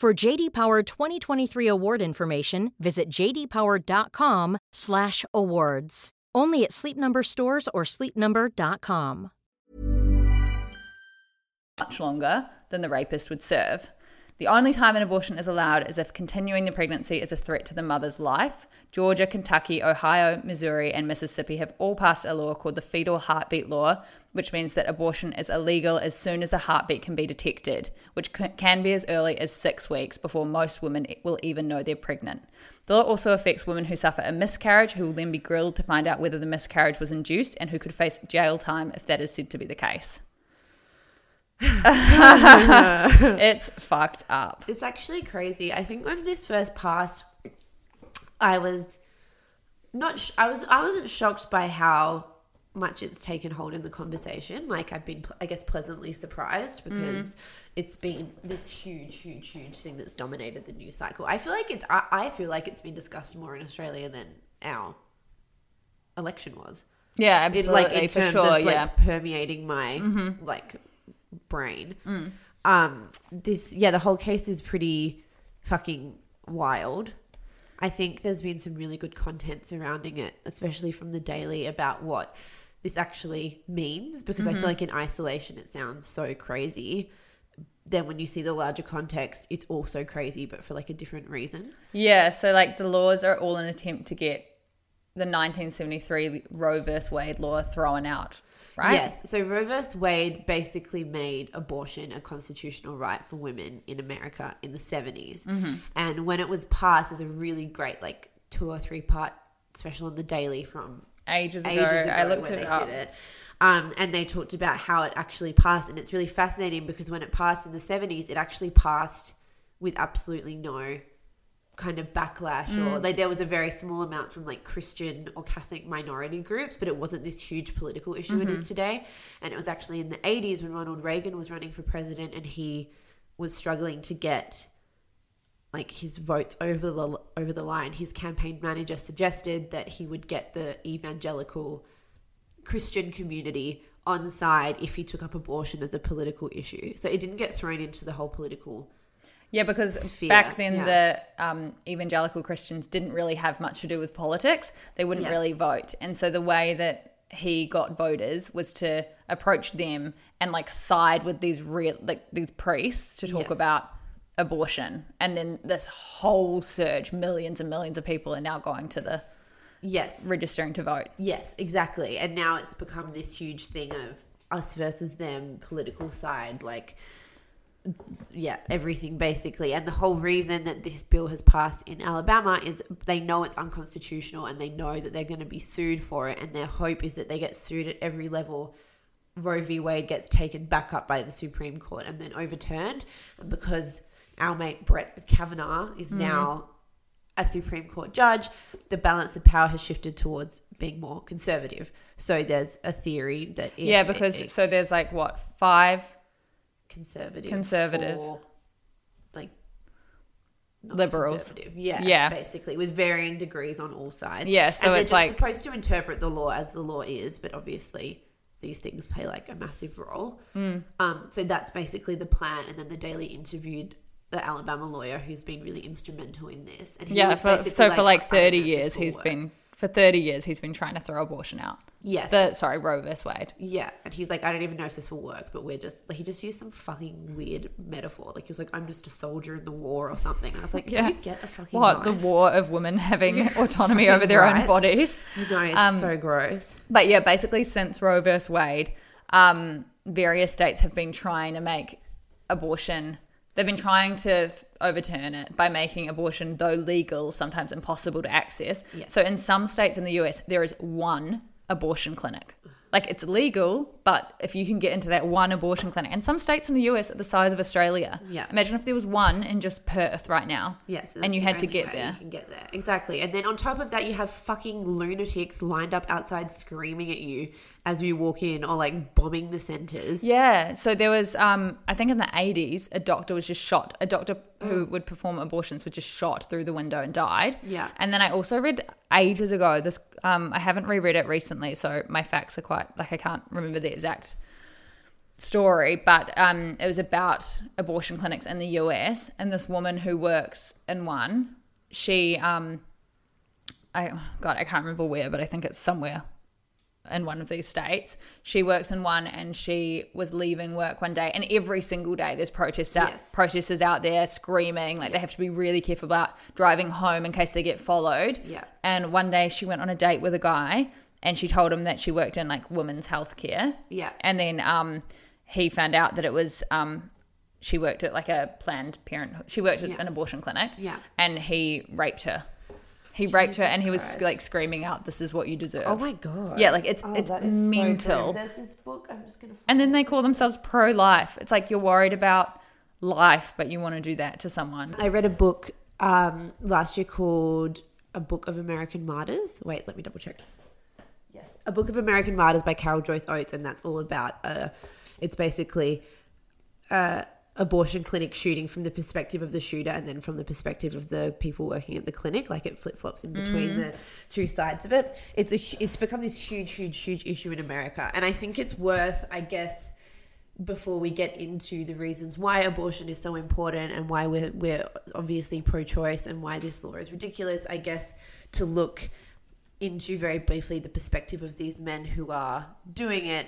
D: For JD Power 2023 award information, visit jdpower.com/awards. Only at Sleep Number stores or sleepnumber.com.
A: much longer than the rapist would serve. The only time an abortion is allowed is if continuing the pregnancy is a threat to the mother's life. Georgia, Kentucky, Ohio, Missouri, and Mississippi have all passed a law called the fetal heartbeat law, which means that abortion is illegal as soon as a heartbeat can be detected, which can be as early as six weeks before most women will even know they're pregnant. The law also affects women who suffer a miscarriage, who will then be grilled to find out whether the miscarriage was induced and who could face jail time if that is said to be the case. it's fucked up.
B: It's actually crazy. I think when this first passed, I was not. Sh- I was. I wasn't shocked by how much it's taken hold in the conversation. Like I've been, I guess, pleasantly surprised mm. because it's been this huge, huge, huge thing that's dominated the news cycle. I feel like it's. I, I feel like it's been discussed more in Australia than our election was.
A: Yeah,
B: It,
A: absolutely,
B: like in
A: for
B: terms
A: sure.
B: of like
A: yeah.
B: permeating my mm-hmm. like brain. Mm. Um, this yeah, the whole case is pretty fucking wild. I think there's been some really good content surrounding it, especially from the Daily about what this actually means. Because I feel mm-hmm. like in isolation, it sounds so crazy. Then when you see the larger context, it's also crazy, but for like a different reason.
A: Yeah, so like the laws are all an attempt to get the 1973 Roe versus Wade law thrown out, right?
B: Yes. So Roe vs. Wade basically made abortion a constitutional right for women in America in the 70s.
A: Mm-hmm.
B: And when it was passed, there's a really great, like, two or three part special on the Daily from
A: Ages ago,
B: ages ago
A: I looked it up.
B: it. Um, and they talked about how it actually passed. And it's really fascinating because when it passed in the 70s, it actually passed with absolutely no kind of backlash or
A: Mm.
B: like there was a very small amount from like Christian or Catholic minority groups, but it wasn't this huge political issue it
A: Mm-hmm.
B: is today. And it was actually in the 80s when Ronald Reagan was running for president and he was struggling to get like his votes over the over the line. His campaign manager suggested that he would get the evangelical Christian community on side if he took up abortion as a political issue. So it didn't get thrown into the whole political
A: Yeah, because
B: sphere,
A: back then
B: yeah.
A: the um, evangelical Christians didn't really have much to do with politics. They wouldn't
B: Yes.
A: really vote, and so the way that he got voters was to approach them and like side with these real like these priests to talk
B: Yes.
A: about abortion, and then this whole surge, millions and millions of people are now going to the
B: yes
A: registering to vote.
B: Yes, exactly. And now it's become this huge thing of us versus them, political side, like, yeah, everything basically. And the whole reason that this bill has passed in Alabama is they know it's unconstitutional and they know that they're going to be sued for it. And their hope is that they get sued at every level. Roe v. Wade gets taken back up by the Supreme Court and then overturned. And because our mate Brett Kavanaugh is mm-hmm. now a Supreme Court judge, the balance of power has shifted towards being more conservative. So there's a theory that
A: yeah, because
B: it-
A: so there's like what five
B: conservative,
A: Conservative.
B: for, like
A: Liberals.
B: conservative. yeah,
A: Yeah.
B: basically with varying degrees on all sides.
A: Yeah, so
B: and they're
A: it's
B: just
A: like-
B: supposed to interpret the law as the law is, but obviously these things play like a massive role.
A: Mm.
B: Um, so that's basically the plan. And then the Daily interviewed the Alabama lawyer who's been really instrumental in this. And
A: yeah. For, so for like
B: "I don't know
A: thirty years,
B: will
A: he's
B: work."
A: been for thirty years he's been trying to throw abortion out.
B: Yes.
A: The sorry Roe versus Wade.
B: Yeah, and he's like, I don't even know if this will work, but we're just like he just used some fucking weird metaphor. Like he was like, I'm just a soldier in the war or something. And I was like,
A: Yeah.
B: get a fucking
A: What the war of women having autonomy over their own bodies?
B: No, it's
A: Um,
B: so gross.
A: But yeah, basically since Roe versus Wade, um, various states have been trying to make abortion. They've been trying to th- overturn it by making abortion, though legal, sometimes impossible to access.
B: Yes.
A: So in some states in the US, there is one abortion clinic. Like it's legal, but if you can get into that one abortion clinic, and some states in the US are the size of Australia.
B: Yeah.
A: Imagine if there was one in just Perth right now.
B: Yes,
A: And you had to get there.
B: You can get there exactly, and then on top of that, you have fucking lunatics lined up outside screaming at you as we walk in, or like bombing the centers.
A: Yeah. So there was, um, I think in the 80s, a doctor was just shot. A doctor who would perform abortions was just shot through the window and died.
B: Yeah.
A: And then I also read ages ago, this, um, I haven't reread it recently, so my facts are quite, like, I can't remember the exact story, but um, it was about abortion clinics in the US. And this woman who works in one, she, um, I, God, I can't remember where, but I think it's somewhere in one of these states. She works in one and she was leaving work one day and every single day there's protests out
B: Yes.
A: protesters out there screaming like they have to be really careful about driving home in case they get followed.
B: Yeah.
A: And one day she went on a date with a guy and she told him that she worked in like women's health care.
B: Yeah.
A: And then um he found out that it was um she worked at like a planned parenthood she worked at
B: Yeah.
A: an abortion clinic.
B: Yeah.
A: And he raped her. He raped her and he was
B: Christ.
A: like screaming out, "This is what you deserve."
B: Oh my god.
A: Yeah, like it's
B: Oh,
A: it's
B: that is so grim.
A: mental.
B: There's this book. I'm just gonna.
A: and then they call themselves pro-life. It's like you're worried about life, but you want to do that to someone.
B: I read a book um, last year called A Book of American Martyrs. Wait, let me double check. Yes, A Book of American Martyrs by Carol Joyce Oates, and that's all about. Uh, it's basically uh, abortion clinic shooting from the perspective of the shooter, and then from the perspective of the people working at the clinic. Like it flip flops in between mm. the two sides of it. It's a it's become this huge, huge, huge issue in America, and I think it's worth, I guess before we get into the reasons why abortion is so important and why we're, we're obviously pro-choice and why this law is ridiculous i guess to look into very briefly the perspective of these men who are doing it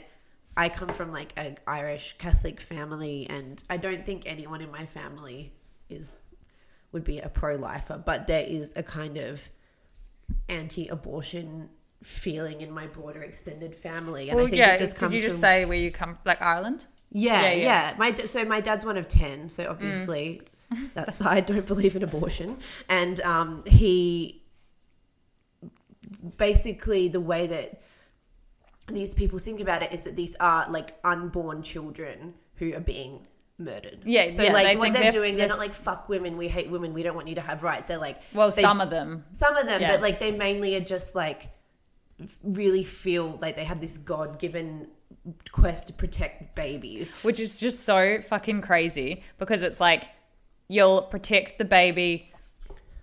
B: i come from like an irish catholic family and i don't think anyone in my family is would be a pro-lifer but there is a kind of anti-abortion feeling in my broader extended family and i think it just comes
A: did you just
B: from
A: say where you come, like Ireland?
B: yeah,
A: Yeah,
B: yeah.
A: yeah.
B: My so my dad's one of ten, so obviously that's I don't believe in abortion, and um, he basically the way that these people think about it is that these are like unborn children who are being murdered.
A: Yeah,
B: so
A: yeah,
B: like
A: they
B: what they're,
A: they're-
B: doing, they're
A: they're-
B: not like fuck women, we hate women, we don't want you to have rights. They're like
A: Well,
B: they-
A: some of them.
B: some of them,
A: Yeah.
B: but like they mainly are just like really feel like they have this god given quest to protect babies.
A: which is just so fucking crazy because it's like you'll protect the baby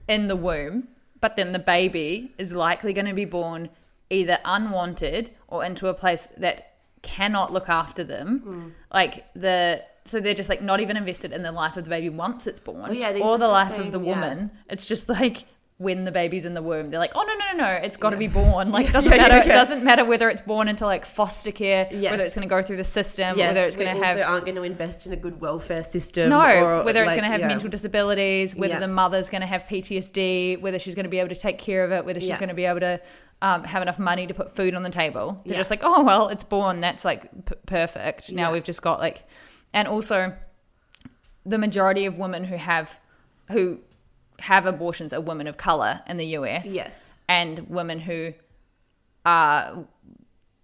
A: in the womb, but then the baby is likely going to be born either unwanted or into a place that cannot look after them.
B: Hmm.
A: Like the so they're just like not even invested in the life of the baby once it's born,
B: Oh, yeah,
A: or the life
B: same,
A: of the
B: yeah.
A: woman. It's just like when the baby's in the womb, they're like, oh no no no no, it's got to be born. Like it doesn't
B: Yeah, yeah,
A: matter.
B: yeah.
A: It doesn't matter whether it's born into like foster care,
B: Yes.
A: whether it's going to go through the system,
B: Yes,
A: whether it's going to have
B: aren't going to invest in a good welfare system.
A: no,
B: or,
A: whether it's
B: like,
A: going to have
B: yeah.
A: mental disabilities, whether
B: Yeah.
A: the mother's going to have PTSD, whether she's going to be able to take care of it, whether she's
B: Yeah.
A: going to be able to um, have enough money to put food on the table. They're
B: Yeah.
A: just like, oh well, it's born. That's like p- perfect. Now
B: Yeah.
A: we've just got like, and also the majority of women who have who have abortions are women of color in the US.
B: Yes.
A: and women who are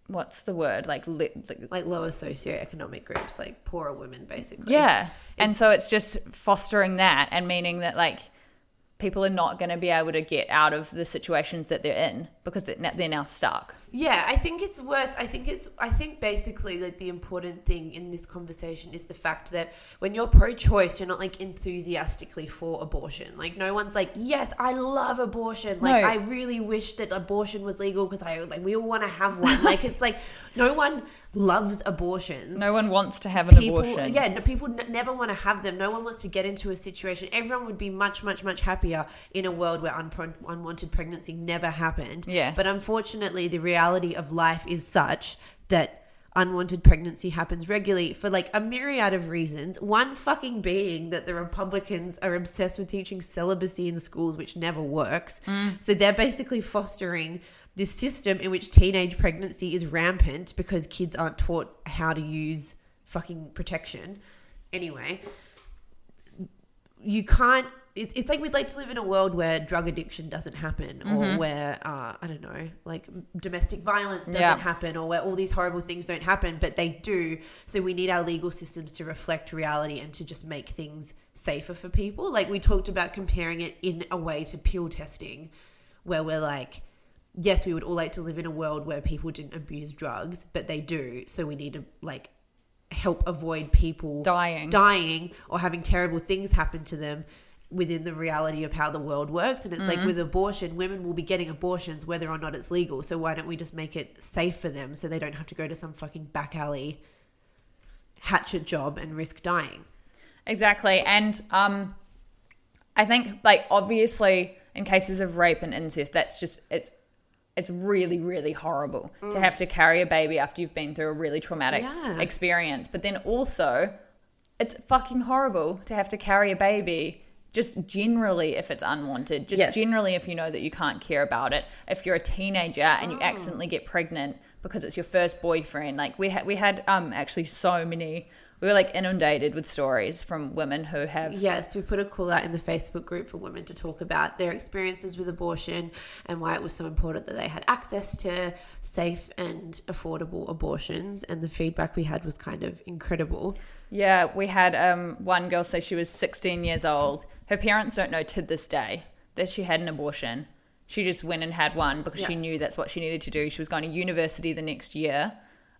A: what's the word like li- like
B: like lower socioeconomic groups, like poorer women, basically.
A: Yeah. and so it's just fostering that and meaning that like people are not going to be able to get out of the situations that they're in because they're now, stuck.
B: Yeah, I think it's worth. I think it's. I think basically like the important thing in this conversation is the fact that when you're pro-choice, you're not like enthusiastically for abortion. Like no one's like, yes, I love abortion. Like
A: No.
B: I really wish that abortion was legal because I like we all want to have one. like it's like no one loves abortions.
A: No one wants to have an
B: people,
A: abortion.
B: yeah, no, people n- never want to have them. No one wants to get into a situation. Everyone would be much, much, much happier in a world where unpro- unwanted pregnancy never happened.
A: Yes.
B: But unfortunately, the reality of life is such that unwanted pregnancy happens regularly for like a myriad of reasons. One fucking being that the Republicans are obsessed with teaching celibacy in schools, which never works. Mm. So they're basically fostering this system in which teenage pregnancy is rampant because kids aren't taught how to use fucking protection. Anyway, you can't. It, it's like we'd like to live in a world where drug addiction doesn't happen, or where uh, I don't know, like domestic violence doesn't
A: Yeah.
B: happen, or where all these horrible things don't happen, but they do. So we need our legal systems to reflect reality and to just make things safer for people. Like we talked about comparing it in a way to pill testing, where we're like, yes, we would all like to live in a world where people didn't abuse drugs, but they do. So we need to like help avoid people
A: Dying.
B: dying or having terrible things happen to them within the reality of how the world works and it's like with abortion women will be getting abortions whether or not it's legal so why don't we just make it safe for them so they don't have to go to some fucking back alley hatchet job and risk dying
A: Exactly. And um I think like obviously in cases of rape and incest that's just it's it's really really horrible to have to carry a baby after you've been through a really traumatic
B: Yeah.
A: experience. But then also it's fucking horrible to have to carry a baby just generally if it's unwanted just
B: Yes.
A: generally if you know that you can't care about it if you're a teenager and you accidentally get pregnant because it's your first boyfriend like we had we had um actually so many we were like inundated with stories from women who have
B: Yes, we put a call out in the Facebook group for women to talk about their experiences with abortion and why it was so important that they had access to safe and affordable abortions. And the feedback we had was kind of incredible.
A: Yeah, we had um, one girl say she was 16 years old. Her parents don't know to this day that she had an abortion. She just went and had one because she knew that's what she needed to do. She was going to university the next year.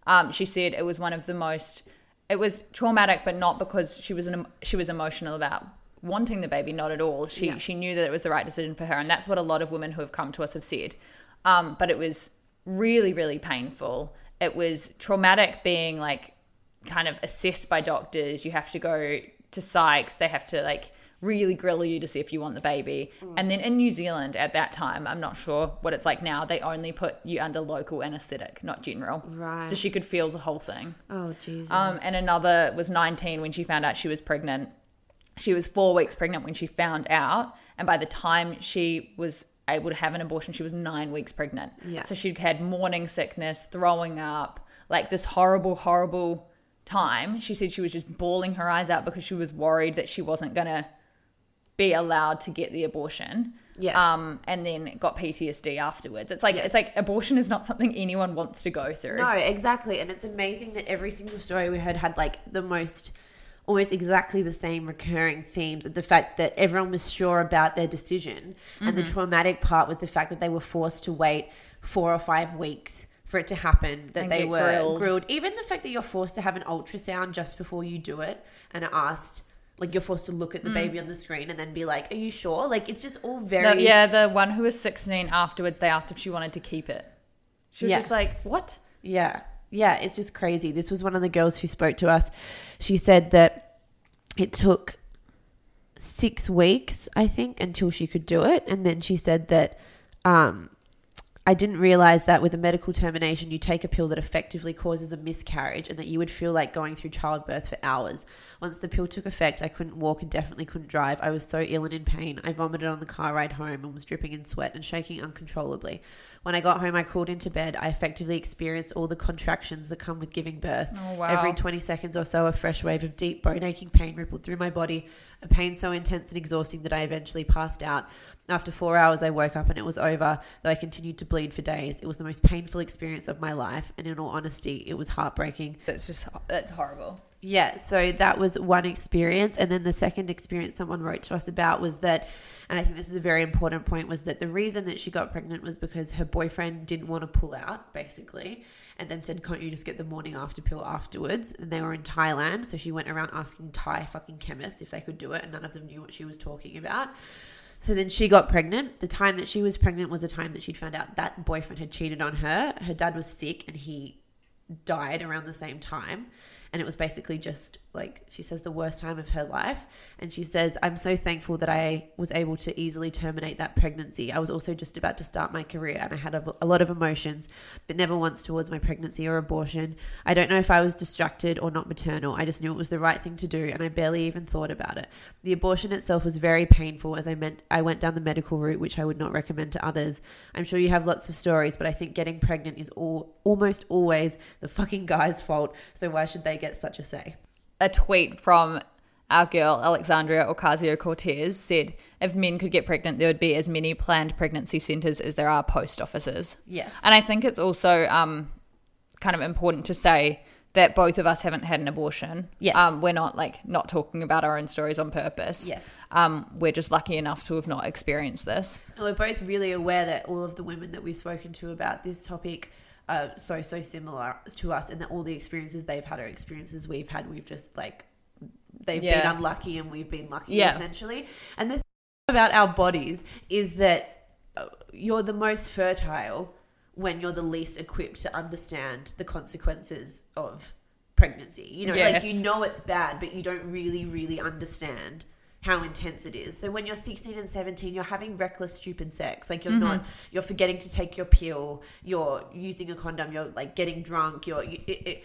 A: Um, she said it was one of the most. It was traumatic, but not because she was an, she was emotional about wanting the baby. Not at all. She
B: Yeah.
A: she knew that it was the right decision for her, and that's what a lot of women who have come to us have said. Um, but it was really really painful. It was traumatic being like kind of assessed by doctors. You have to go to psychs. They have to like really grill you to see if you want the baby. And then in New Zealand at that time, I'm not sure what it's like now, they only put you under local anesthetic, not general.
B: Right.
A: So she could feel the whole thing.
B: Oh, Jesus.
A: Um, and another was 19 when she found out she was pregnant. She was four weeks pregnant when she found out. And by the time she was able to have an abortion, she was nine weeks pregnant.
B: Yeah.
A: So she'd had morning sickness, throwing up, like this horrible, horrible time. She said she was just bawling her eyes out because she was worried that she wasn't going to be allowed to get the abortion.
B: Yes.
A: Um, and then got PTSD afterwards. It's like
B: Yes.
A: it's like abortion is not something anyone wants to go through.
B: No, exactly. And it's amazing that every single story we heard had like the most almost exactly the same recurring themes of the fact that everyone was sure about their decision. And the
A: Mm-hmm.
B: traumatic part was the fact that they were forced to wait four or five weeks for it to happen, that
A: And
B: they were
A: grilled.
B: grilled. Even the fact that you're forced to have an ultrasound just before you do it and are asked, like, you're forced to look at the baby on the screen and then be like, Are you sure? Like, it's just all very.
A: Mm. The- yeah, the one who was 16 afterwards, they asked if she wanted to keep it. She was
B: Yeah.
A: just like, what?
B: Yeah. Yeah, it's just crazy. This was one of the girls who spoke to us. She said that it took six weeks, I think, until she could do it. And then she said that um, I didn't realize that with a medical termination, you take a pill that effectively causes a miscarriage and that you would feel like going through childbirth for hours. Once the pill took effect, I couldn't walk and definitely couldn't drive. I was so ill and in pain. I vomited on the car ride home and was dripping in sweat and shaking uncontrollably. When I got home, I crawled into bed. I effectively experienced all the contractions that come with giving birth.
A: Oh, wow.
B: Every 20 seconds or so, a fresh wave of deep, bone aching pain rippled through my body, a pain so intense and exhausting that I eventually passed out. After four hours, I woke up and it was over, though I continued to bleed for days. It was the most painful experience of my life, and in all honesty, it was heartbreaking.
A: That's just, that's horrible.
B: Yeah, so that was one experience. And then the second experience someone wrote to us about was that, and I think this is a very important point, was that the reason that she got pregnant was because her boyfriend didn't want to pull out, basically, and then said, Can't you just get the morning after pill afterwards? And they were in Thailand, so she went around asking Thai fucking chemists if they could do it, and none of them knew what she was talking about. So then she got pregnant. The time that she was pregnant was the time that she'd found out that boyfriend had cheated on her. Her dad was sick and he died around the same time. And it was basically just like she says, the worst time of her life. And she says, I'm so thankful that I was able to easily terminate that pregnancy. I was also just about to start my career and I had a, a lot of emotions, but never once towards my pregnancy or abortion. I don't know if I was distracted or not maternal. I just knew it was the right thing to do and I barely even thought about it. The abortion itself was very painful as I meant I went down the medical route, which I would not recommend to others. I'm sure you have lots of stories, but I think getting pregnant is all almost always the fucking guy's fault. So why should they get such a say?
A: A tweet from our girl, Alexandria Ocasio Cortez, said if men could get pregnant, there would be as many planned pregnancy centers as there are post offices.
B: Yes.
A: And I think it's also um, kind of important to say that both of us haven't had an abortion.
B: Yes.
A: Um, we're not like not talking about our own stories on purpose.
B: Yes.
A: Um, we're just lucky enough to have not experienced this.
B: And we're both really aware that all of the women that we've spoken to about this topic are so so similar to us, and that all the experiences they've had are experiences we've had. We've just like they've
A: Yeah.
B: been unlucky, and we've been lucky
A: Yeah.
B: essentially. And the thing about our bodies is that uh, you're the most fertile when you're the least equipped to understand the consequences of pregnancy. You know, like you know it's bad, but you don't really, really understand how intense it is. So when you're 16 and 17, you're having reckless, stupid sex. Like you're not, you're forgetting to take your pill. You're using a condom. You're like getting drunk. You're, it, it,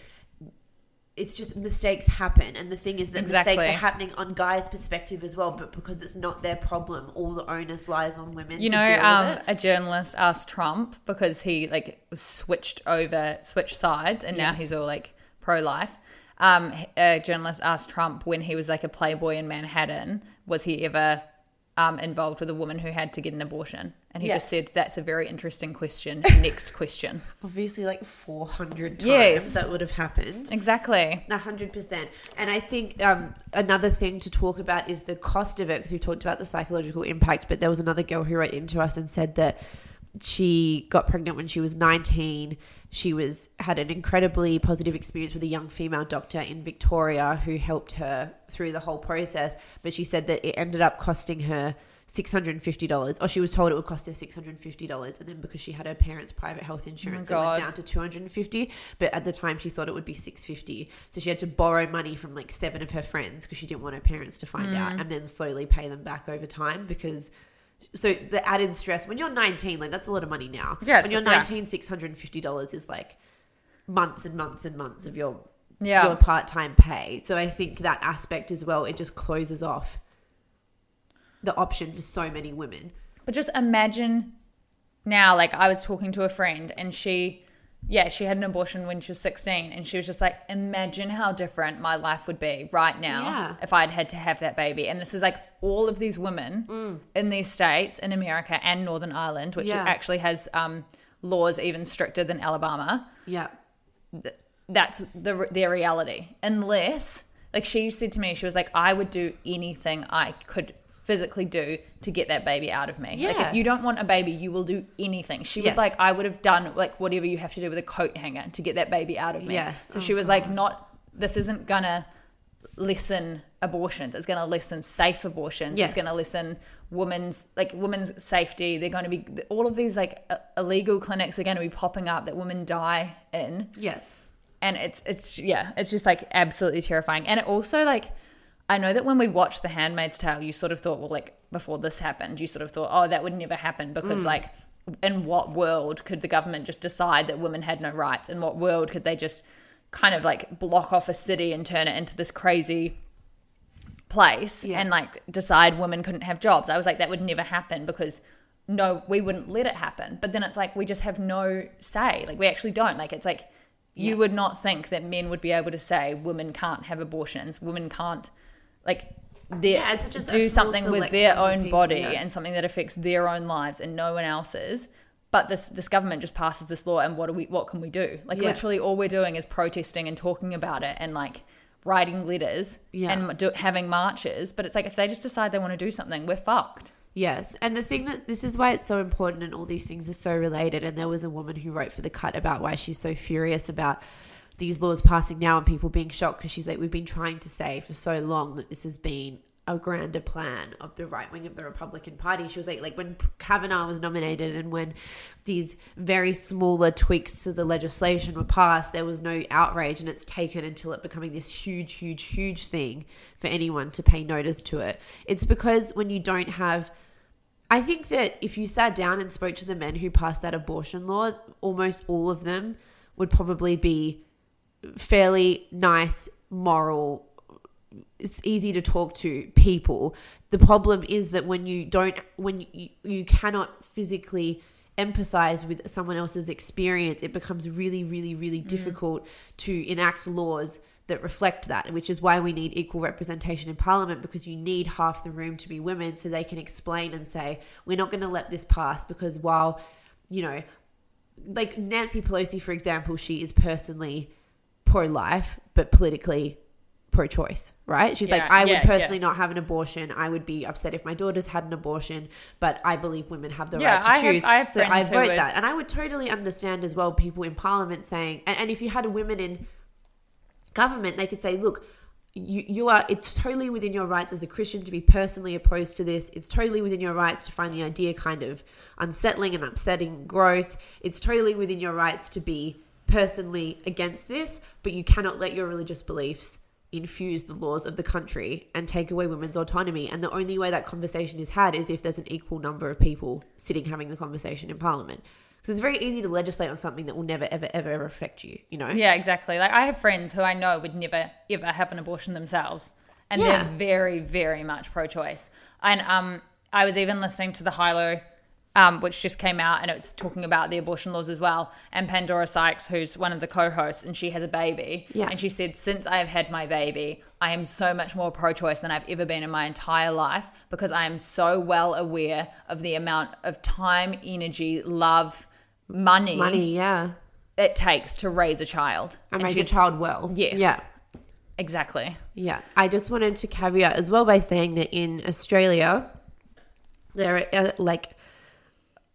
B: it's just mistakes happen. And the thing is that
A: Exactly.
B: mistakes are happening on guys' perspective as well. But because it's not their problem, all the onus lies on women.
A: You know, um, a journalist asked Trump because he like switched over, switched sides, and now he's all like pro life. um, a journalist asked Trump when he was like a playboy in Manhattan, was he ever um, involved with a woman who had to get an abortion? And he
B: Yeah.
A: just said, "That's a very interesting question." Next question.
B: Obviously, like 400 times
A: Yes.
B: that would have happened.
A: Exactly.
B: A hundred percent. And I think um, another thing to talk about is the cost of it because we talked about the psychological impact. But there was another girl who wrote into us and said that she got pregnant when she was 19. She was had an incredibly positive experience with a young female doctor in Victoria who helped her through the whole process. But she said that it ended up costing her $650 or she was told it would cost her $650 and then because she had her parents private health insurance it went down to 250 but at the time she thought it would be 650 so she had to borrow money from like seven of her friends because she didn't want her parents to find
A: Mm.
B: out and then slowly pay them back over time because so the added stress when you're 19 like that's a lot of money now
A: Yeah,
B: when you're
A: yeah.
B: 19 $650 is like months and months and months of your
A: Yeah.
B: your part-time pay so i think that aspect as well it just closes off the option for so many women
A: But just imagine now, like I was talking to a friend and she, yeah, she had an abortion when she was 16 and she was just like, imagine how different my life would be right now
B: Yeah.
A: if I'd had to have that baby. And this is like all of these women in these states in America and Northern Ireland, which
B: Yeah.
A: actually has um, laws even stricter than Alabama
B: yeah
A: that's the their reality unless like she said to me she was like i would do anything i could physically do to get that baby out of me. Like if you don't want a baby you will do anything. She
B: Yes.
A: was like i would have done like whatever you have to do with a coat hanger to get that baby out of me.
B: Yes.
A: so
B: Oh,
A: she was like not this isn't gonna lessen abortions. It's gonna lessen safe abortions.
B: Yes.
A: it's gonna lessen women's like women's safety. They're going to be all of these like illegal clinics are going to be popping up that women die in.
B: Yes.
A: And it's it's yeah it's just like absolutely terrifying. And it also like i know that when we watched the handmaid's tale you sort of thought well like before this happened you sort of thought oh that would never happen because mm. like in what world could the government just decide that women had no rights? In what world could they just kind of like block off a city and turn it into this crazy place and like decide women couldn't have jobs? I was like that would never happen because no we wouldn't let it happen. But then it's like we just have no say. Like we actually don't. Like it's like you would not think that men would be able to say women can't have abortions women can't like they
B: Yeah,
A: do something with their own
B: people,
A: body
B: yeah.
A: and something that affects their own lives and no one else's but this this government just passes this law and what do we what can we do like
B: Yes.
A: literally all we're doing is protesting and talking about it and like writing letters
B: Yeah.
A: and do, having marches but it's like if they just decide they want to do something we're fucked
B: Yes, and the thing that this is why it's so important, and all these things are so related. And there was a woman who wrote for the cut about why she's so furious about these laws passing now and people being shocked because she's like, we've been trying to say for so long that this has been a grander plan of the right wing of the Republican Party. She was like, like when Kavanaugh was nominated and when these very smaller tweaks to the legislation were passed, there was no outrage, and it's taken until it becoming this huge, huge, huge thing for anyone to pay notice to it. It's because when you don't have I think that if you sat down and spoke to the men who passed that abortion law, almost all of them would probably be fairly nice, moral, it's easy to talk to people. The problem is that when you don't, when you, you cannot physically empathize with someone else's experience, it becomes really, really, really mm. difficult to enact laws that reflect that, which is why we need equal representation in parliament because you need half the room to be women so they can explain and say, we're not going to let this pass because while, you know, like Nancy Pelosi, for example, she is personally pro life, but politically pro choice, right? She's like,
A: Yeah,
B: I would personally
A: yeah.
B: not have an abortion. I would be upset if my daughters had an abortion, but I believe women have the
A: Yeah,
B: right to
A: I have-
B: choose.
A: I have
B: so I vote
A: would-
B: that. And I would totally understand as well people in parliament saying, and, and if you had women in government, they could say, look, you, you are it's totally within your rights as a christian to be personally opposed to this it's totally within your rights to find the idea kind of unsettling and upsetting gross it's totally within your rights to be personally against this but you cannot let your religious beliefs infuse the laws of the country and take away women's autonomy and the only way that conversation is had is if there's an equal number of people sitting having the conversation in parliament because it's very easy to legislate on something that will never ever ever, ever affect you you know
A: Yeah, exactly. Like I have friends who I know would never ever have an abortion themselves, and
B: Yeah.
A: they're very, very much pro-choice. And um, I was even listening to the High Low um, which just came out, and it's talking about the abortion laws as well. And Pandora Sykes, who's one of the co-hosts, and she has a baby,
B: Yeah.
A: and she said, "Since I have had my baby, I am so much more pro-choice than I've ever been in my entire life because I am so well aware of the amount of time, energy, love, money,
B: Money, yeah.
A: it takes to raise a child."
B: And raise a child well.
A: Yes.
B: Yeah.
A: Exactly.
B: Yeah, I just wanted to caveat as well by saying that in Australia, there are like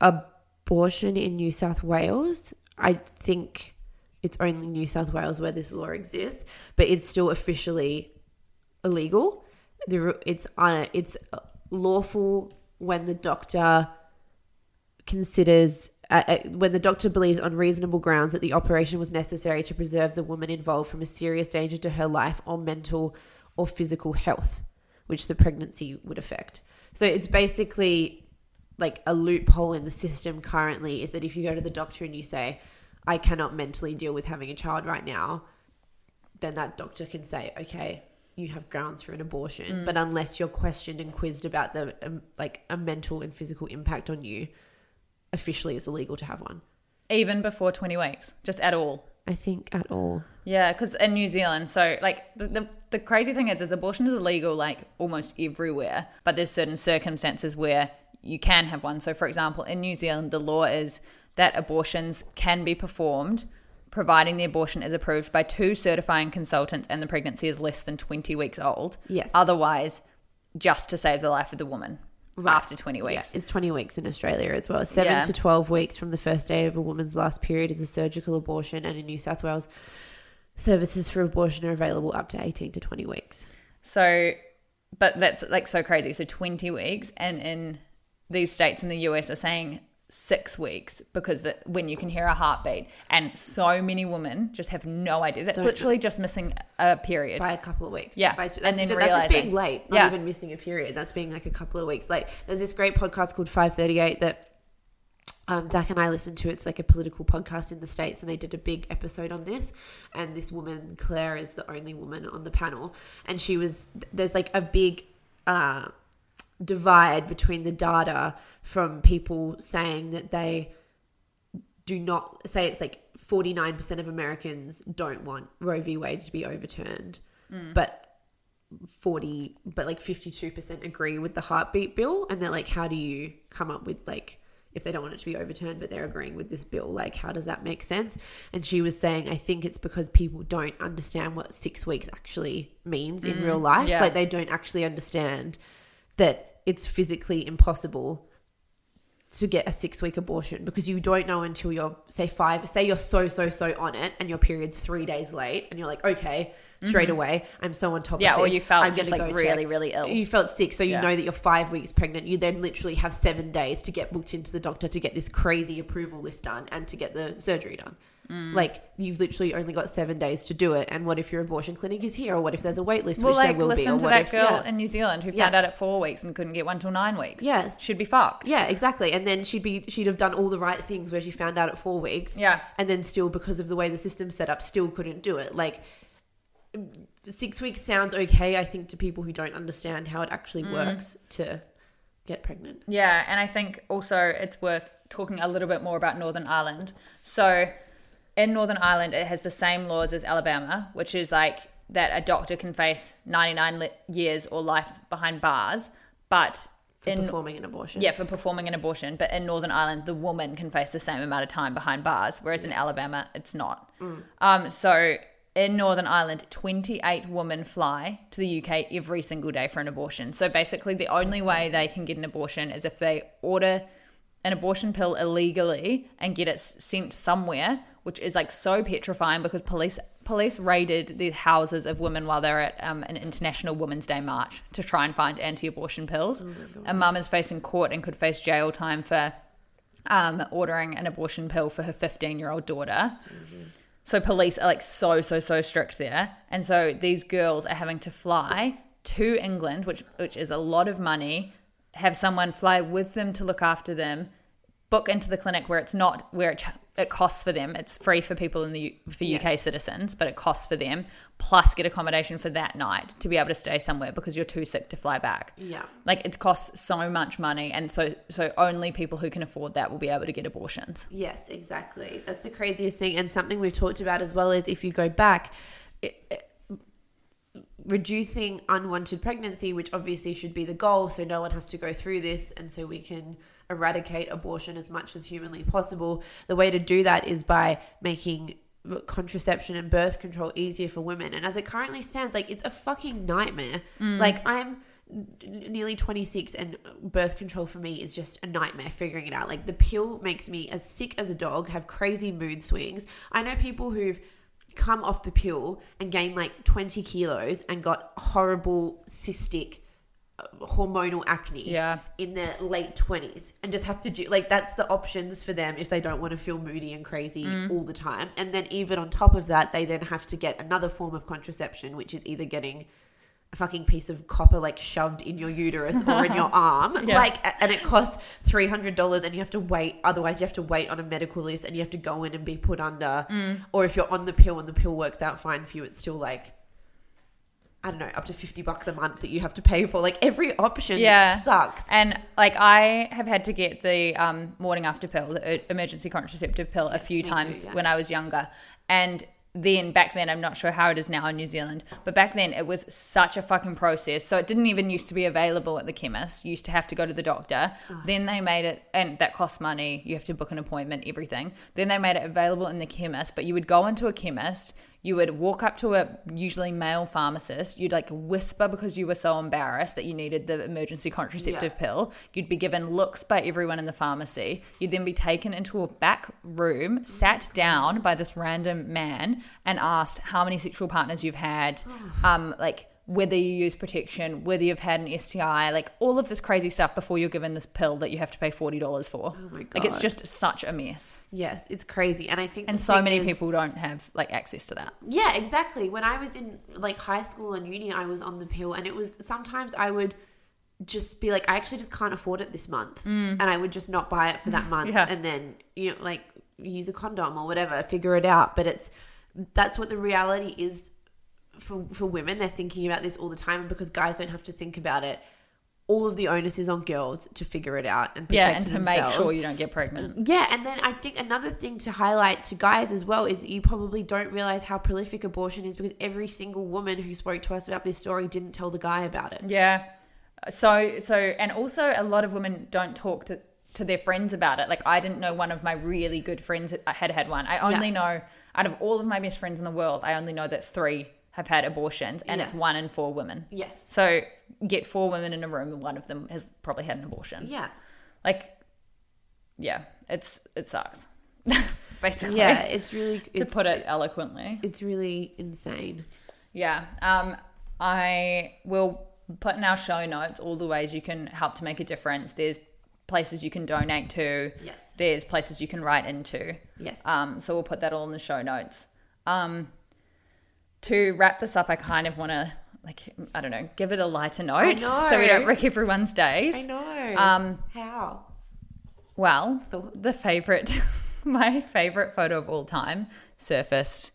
B: abortion in New South Wales. I think it's only New South Wales where this law exists, but it's still officially illegal. It's uh, it's lawful when the doctor considers uh, uh, when the doctor believes on reasonable grounds that the operation was necessary to preserve the woman involved from a serious danger to her life or mental or physical health, which the pregnancy would affect. So it's basically like a loophole in the system currently is that if you go to the doctor and you say, I cannot mentally deal with having a child right now, then that doctor can say, okay, you have grounds for an abortion. But unless you're questioned and quizzed about the um, like a mental and physical impact on you, officially it's illegal to have one.
A: Even before 20 weeks, just at all.
B: I think at all.
A: Yeah, because in New Zealand, so like the, the the crazy thing is, is abortion is illegal like almost everywhere, but there's certain circumstances where you can have one. So, for example, in New Zealand, the law is that abortions can be performed providing the abortion is approved by two certifying consultants and the pregnancy is less than 20 weeks old.
B: Yes.
A: Otherwise, just to save the life of the woman after 20
B: Yeah,
A: weeks.
B: it's 20 weeks in Australia as well. Seven
A: Yeah.
B: to 12 weeks from the first day of a woman's last period is a surgical abortion, and in New South Wales, services for abortion are available up to 18 to 20 weeks.
A: So, but that's like so crazy. So 20 weeks, and in these states in the US are saying six weeks because that when you can hear a heartbeat, and so many women just have no idea. That's
B: Don't
A: literally just missing a period.
B: By a couple of weeks.
A: Yeah,
B: By,
A: and then
B: that's just being late, not
A: Yeah.
B: even missing a period. That's being like a couple of weeks late. There's this great podcast called 538 that um, Zach and I listened to. It's like a political podcast in the States, and they did a big episode on this. And this woman, Claire, is the only woman on the panel. And she was, there's like a big uh, divide between the data from people saying that they do not say it's like 49% of Americans don't want Roe v. Wade to be overturned, mm. but 40, but like 52% agree with the heartbeat bill. And they're like, how do you come up with like, if they don't want it to be overturned, but they're agreeing with this bill, like, how does that make sense? And she was saying, I think it's because people don't understand what six weeks actually means in mm. real life.
A: yeah.
B: Like, they don't actually understand that it's physically impossible to get a six week abortion because you don't know until you're say five say you're so so so on it and your period's three days late and you're like okay straight away i'm so on top
A: Mm-hmm. Yeah,
B: of
A: or you felt
B: I'm
A: just, like,
B: go
A: really,
B: check.
A: really ill.
B: you felt sick so you
A: Yeah.
B: know that you're five weeks pregnant you then literally have seven days to get booked into the doctor to get this crazy approval list done and to get the surgery done
A: Mm.
B: like you've literally only got seven days to do it and what if your abortion clinic is here or what if there's a wait list
A: well,
B: which
A: like
B: there will be or
A: listen to
B: what
A: that
B: if
A: girl
B: yeah.
A: in New Zealand who
B: Yeah.
A: found out at four weeks and couldn't get one till nine weeks.
B: Yes.
A: should be fucked.
B: Yeah, exactly. And then she'd be she'd have done all the right things where she found out at four weeks.
A: Yeah.
B: And then still because of the way the system's set up, still couldn't do it. Like six weeks sounds okay, I think, to people who don't understand how it actually
A: Mm.
B: works to get pregnant.
A: Yeah, and I think also it's worth talking a little bit more about Northern Ireland. So, in Northern Ireland, it has the same laws as Alabama, which is like that a doctor can face 99 li- years or life behind bars, but
B: For
A: in
B: performing an abortion.
A: yeah, for performing an abortion, but in Northern Ireland, the woman can face the same amount of time behind bars, whereas in Alabama, it's not. Um, so in Northern Ireland, 28 women fly to the UK every single day for an abortion. So basically, the only way they can get an abortion is if they order an abortion pill illegally and get it sent somewhere, which is like so petrifying because police police raided the houses of women while they're at um, an International Women's Day march to try and find anti-abortion pills. a mum is facing court and could face jail time for um, ordering an abortion pill for her 15 year old daughter. So police are like so so so strict there, and so these girls are having to fly to England, which which is a lot of money. Have someone fly with them to look after them, book into the clinic where it's not where it it costs for them. It's free for people in the for UK
B: Yes.
A: citizens, but it costs for them plus get accommodation for that night to be able to stay somewhere because you're too sick to fly back.
B: Yeah.
A: Like it costs so much money and so so only people who can afford that will be able to get abortions.
B: Yes, exactly. That's the craziest thing. And something we've talked about as well is if you go back, it, it- reducing unwanted pregnancy, which obviously should be the goal, so no one has to go through this, and so we can eradicate abortion as much as humanly possible. The way to do that is by making contraception and birth control easier for women. And as it currently stands, like it's a fucking nightmare. Mm. Like I'm nearly 26 and birth control for me is just a nightmare figuring it out. Like the pill makes me as sick as a dog, have crazy mood swings. I know people who've come off the pill and gained like 20 kilos and got horrible cystic hormonal acne
A: Yeah.
B: in their late 20s and just have to do like that's the options for them if they don't want to feel moody and crazy mm. all the time. And then even on top of that they then have to get another form of contraception which is either getting a fucking piece of copper like shoved in your uterus or in your arm.
A: Yeah.
B: like and it costs $300 and you have to wait otherwise you have to wait on a medical list and you have to go in and be put under. Mm. Or if you're on the pill and the pill works out fine for you it's still like I don't know, up to 50 bucks a month that you have to pay for. Like every option
A: Yeah.
B: sucks.
A: And like I have had to get the um, morning after pill, the uh, emergency contraceptive pill, a few
B: me too,
A: times
B: yeah.
A: when I was younger. And then back then, I'm not sure how it is now in New Zealand, but back then it was such a fucking process. So it didn't even used to be available at the chemist. You used to have to go to the doctor. Then they made it, and that cost money. You have to book an appointment, everything. Then they made it available in the chemist, but you would go into a chemist. You would walk up to a usually male pharmacist. You'd like whisper because you were so embarrassed that you needed the emergency contraceptive
B: Yeah.
A: pill. You'd be given looks by everyone in the pharmacy. You'd then be taken into a back room, sat down by this random man, and asked how many sexual partners you've had, um, like whether you use protection, whether you've had an STI, like all of this crazy stuff before you're given this pill that you have to pay forty dollars for.
B: Oh my god!
A: Like it's just such a mess,
B: Yes, it's crazy. And I think
A: and so many
B: is-
A: people don't have like access to that.
B: Yeah, exactly. When I was in like high school and uni, I was on the pill, and it was sometimes I would just be like, I actually just can't afford it this month, and I would just not buy it for that month,
A: Mm. Yeah.
B: and then you know, like use a condom or whatever, figure it out. But it's that's what the reality is for for women. They're thinking about this all the time, and because guys don't have to think about it. All of the onus is on girls to figure it out and
A: Yeah,
B: protect
A: and to
B: themselves.
A: make sure you don't get pregnant.
B: Yeah, and then I think another thing to highlight to guys as well is that you probably don't realize how prolific abortion is because every single woman who spoke to us about this story didn't tell the guy about it.
A: Yeah. So so and also a lot of women don't talk to to their friends about it. Like I didn't know one of my really good friends had had one. I only
B: Yeah.
A: know out of all of my best friends in the world, I only know that 3 have had abortions and it's one in 4 women.
B: Yes.
A: So get four women in a room and one of them has probably had an abortion.
B: Yeah.
A: Like yeah, it's it sucks. Basically.
B: Yeah, it's really
A: to
B: it's,
A: put it eloquently.
B: it's really insane.
A: Yeah. Um, I will put in our show notes all the ways you can help to make a difference. There's places you can donate to.
B: Yes.
A: There's places you can write into.
B: Yes.
A: Um, so we'll put that all in the show notes. Um, to wrap this up, I kind of want to like I don't know, give it a lighter note so we don't wreck everyone's days.
B: I know.
A: Um,
B: how?
A: Well, the favorite, my favorite photo of all time surfaced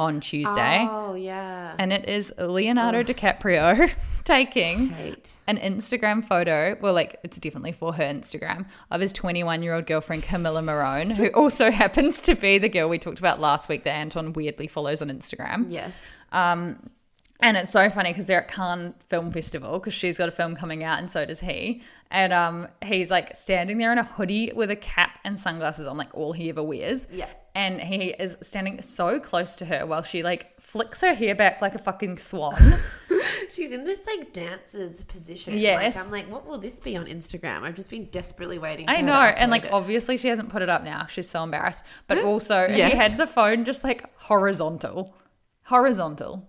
A: on Tuesday.
B: Oh yeah.
A: And it is Leonardo DiCaprio taking
B: Hate.
A: an Instagram photo. Well, like it's definitely for her Instagram of his 21 year old girlfriend Camila Morrone, who also happens to be the girl we talked about last week that Anton weirdly follows on Instagram.
B: Yes.
A: Um, and it's so funny because they're at Cannes Film Festival because she's got a film coming out and so does he. And um, he's like standing there in a hoodie with a cap and sunglasses on, like all he ever wears.
B: Yeah.
A: And he is standing so close to her while she like flicks her hair back like a fucking swan.
B: She's in this like dancer's position.
A: Yes.
B: Like, I'm like, what will this be on Instagram? I've just been desperately waiting. For
A: I know. And like
B: it.
A: obviously she hasn't put it up now. She's so embarrassed. But also
B: Yes.
A: he had the phone just like horizontal. Horizontal.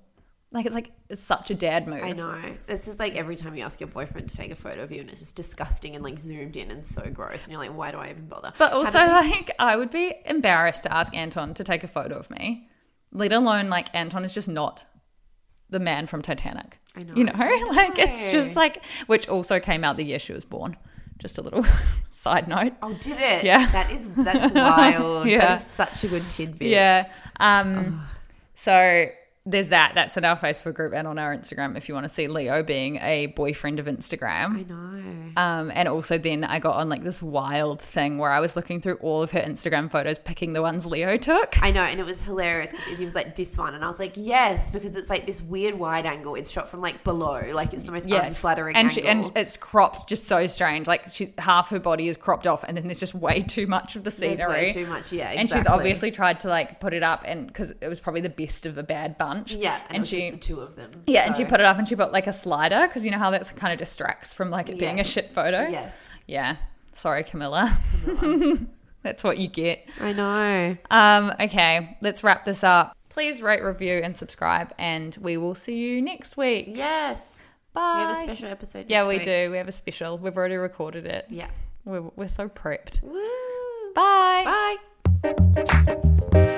A: Like it's like it's such a dad move.
B: I know. It's just like every time you ask your boyfriend to take a photo of you, and it's just disgusting and like zoomed in and so gross, and you're like, why do I even bother?
A: But also, like, I would be embarrassed to ask Anton to take a photo of me, let alone, like, Anton is just not the man from Titanic.
B: I know.
A: You know,
B: I
A: like, it's just like, which also came out the year she was born, Just a little side note.
B: Oh, did it?
A: Yeah.
B: That is that's wild.
A: Yeah.
B: That is such a good tidbit.
A: Yeah. Um, So there's that. That's in our Facebook group and on our Instagram if you want to see Leo being a boyfriend of Instagram.
B: I know.
A: Um, and also then I got on like this wild thing where I was looking through all of her Instagram photos, picking the ones Leo took.
B: I know, and it was hilarious because he was like this one, and I was like, yes, because it's like this weird wide angle. It's shot from like below, like it's the most unflattering
A: and
B: angle.
A: she, and it's cropped just so strange. Like she half her body is cropped off, and then there's just way too much of the
B: There's
A: scenery.
B: way too much, yeah,
A: And she's obviously tried to like put it up, and because it was probably the best of a bad bunch.
B: yeah, and,
A: and, she
B: the two of them.
A: yeah, and she put it up, and she put like a slider because you know how that's kind of distracts from like it being a shit photo.
B: Yes,
A: Yeah. Sorry, Camila. that's what you get.
B: I know.
A: Um, okay, let's wrap this up. Please rate, review, and subscribe, and we will see you next week.
B: Yes,
A: Bye.
B: we have a special episode.
A: Yeah, we
B: week.
A: do. We have a special. We've already recorded it.
B: Yeah.
A: We're, we're so prepped.
B: Woo.
A: Bye.
B: Bye.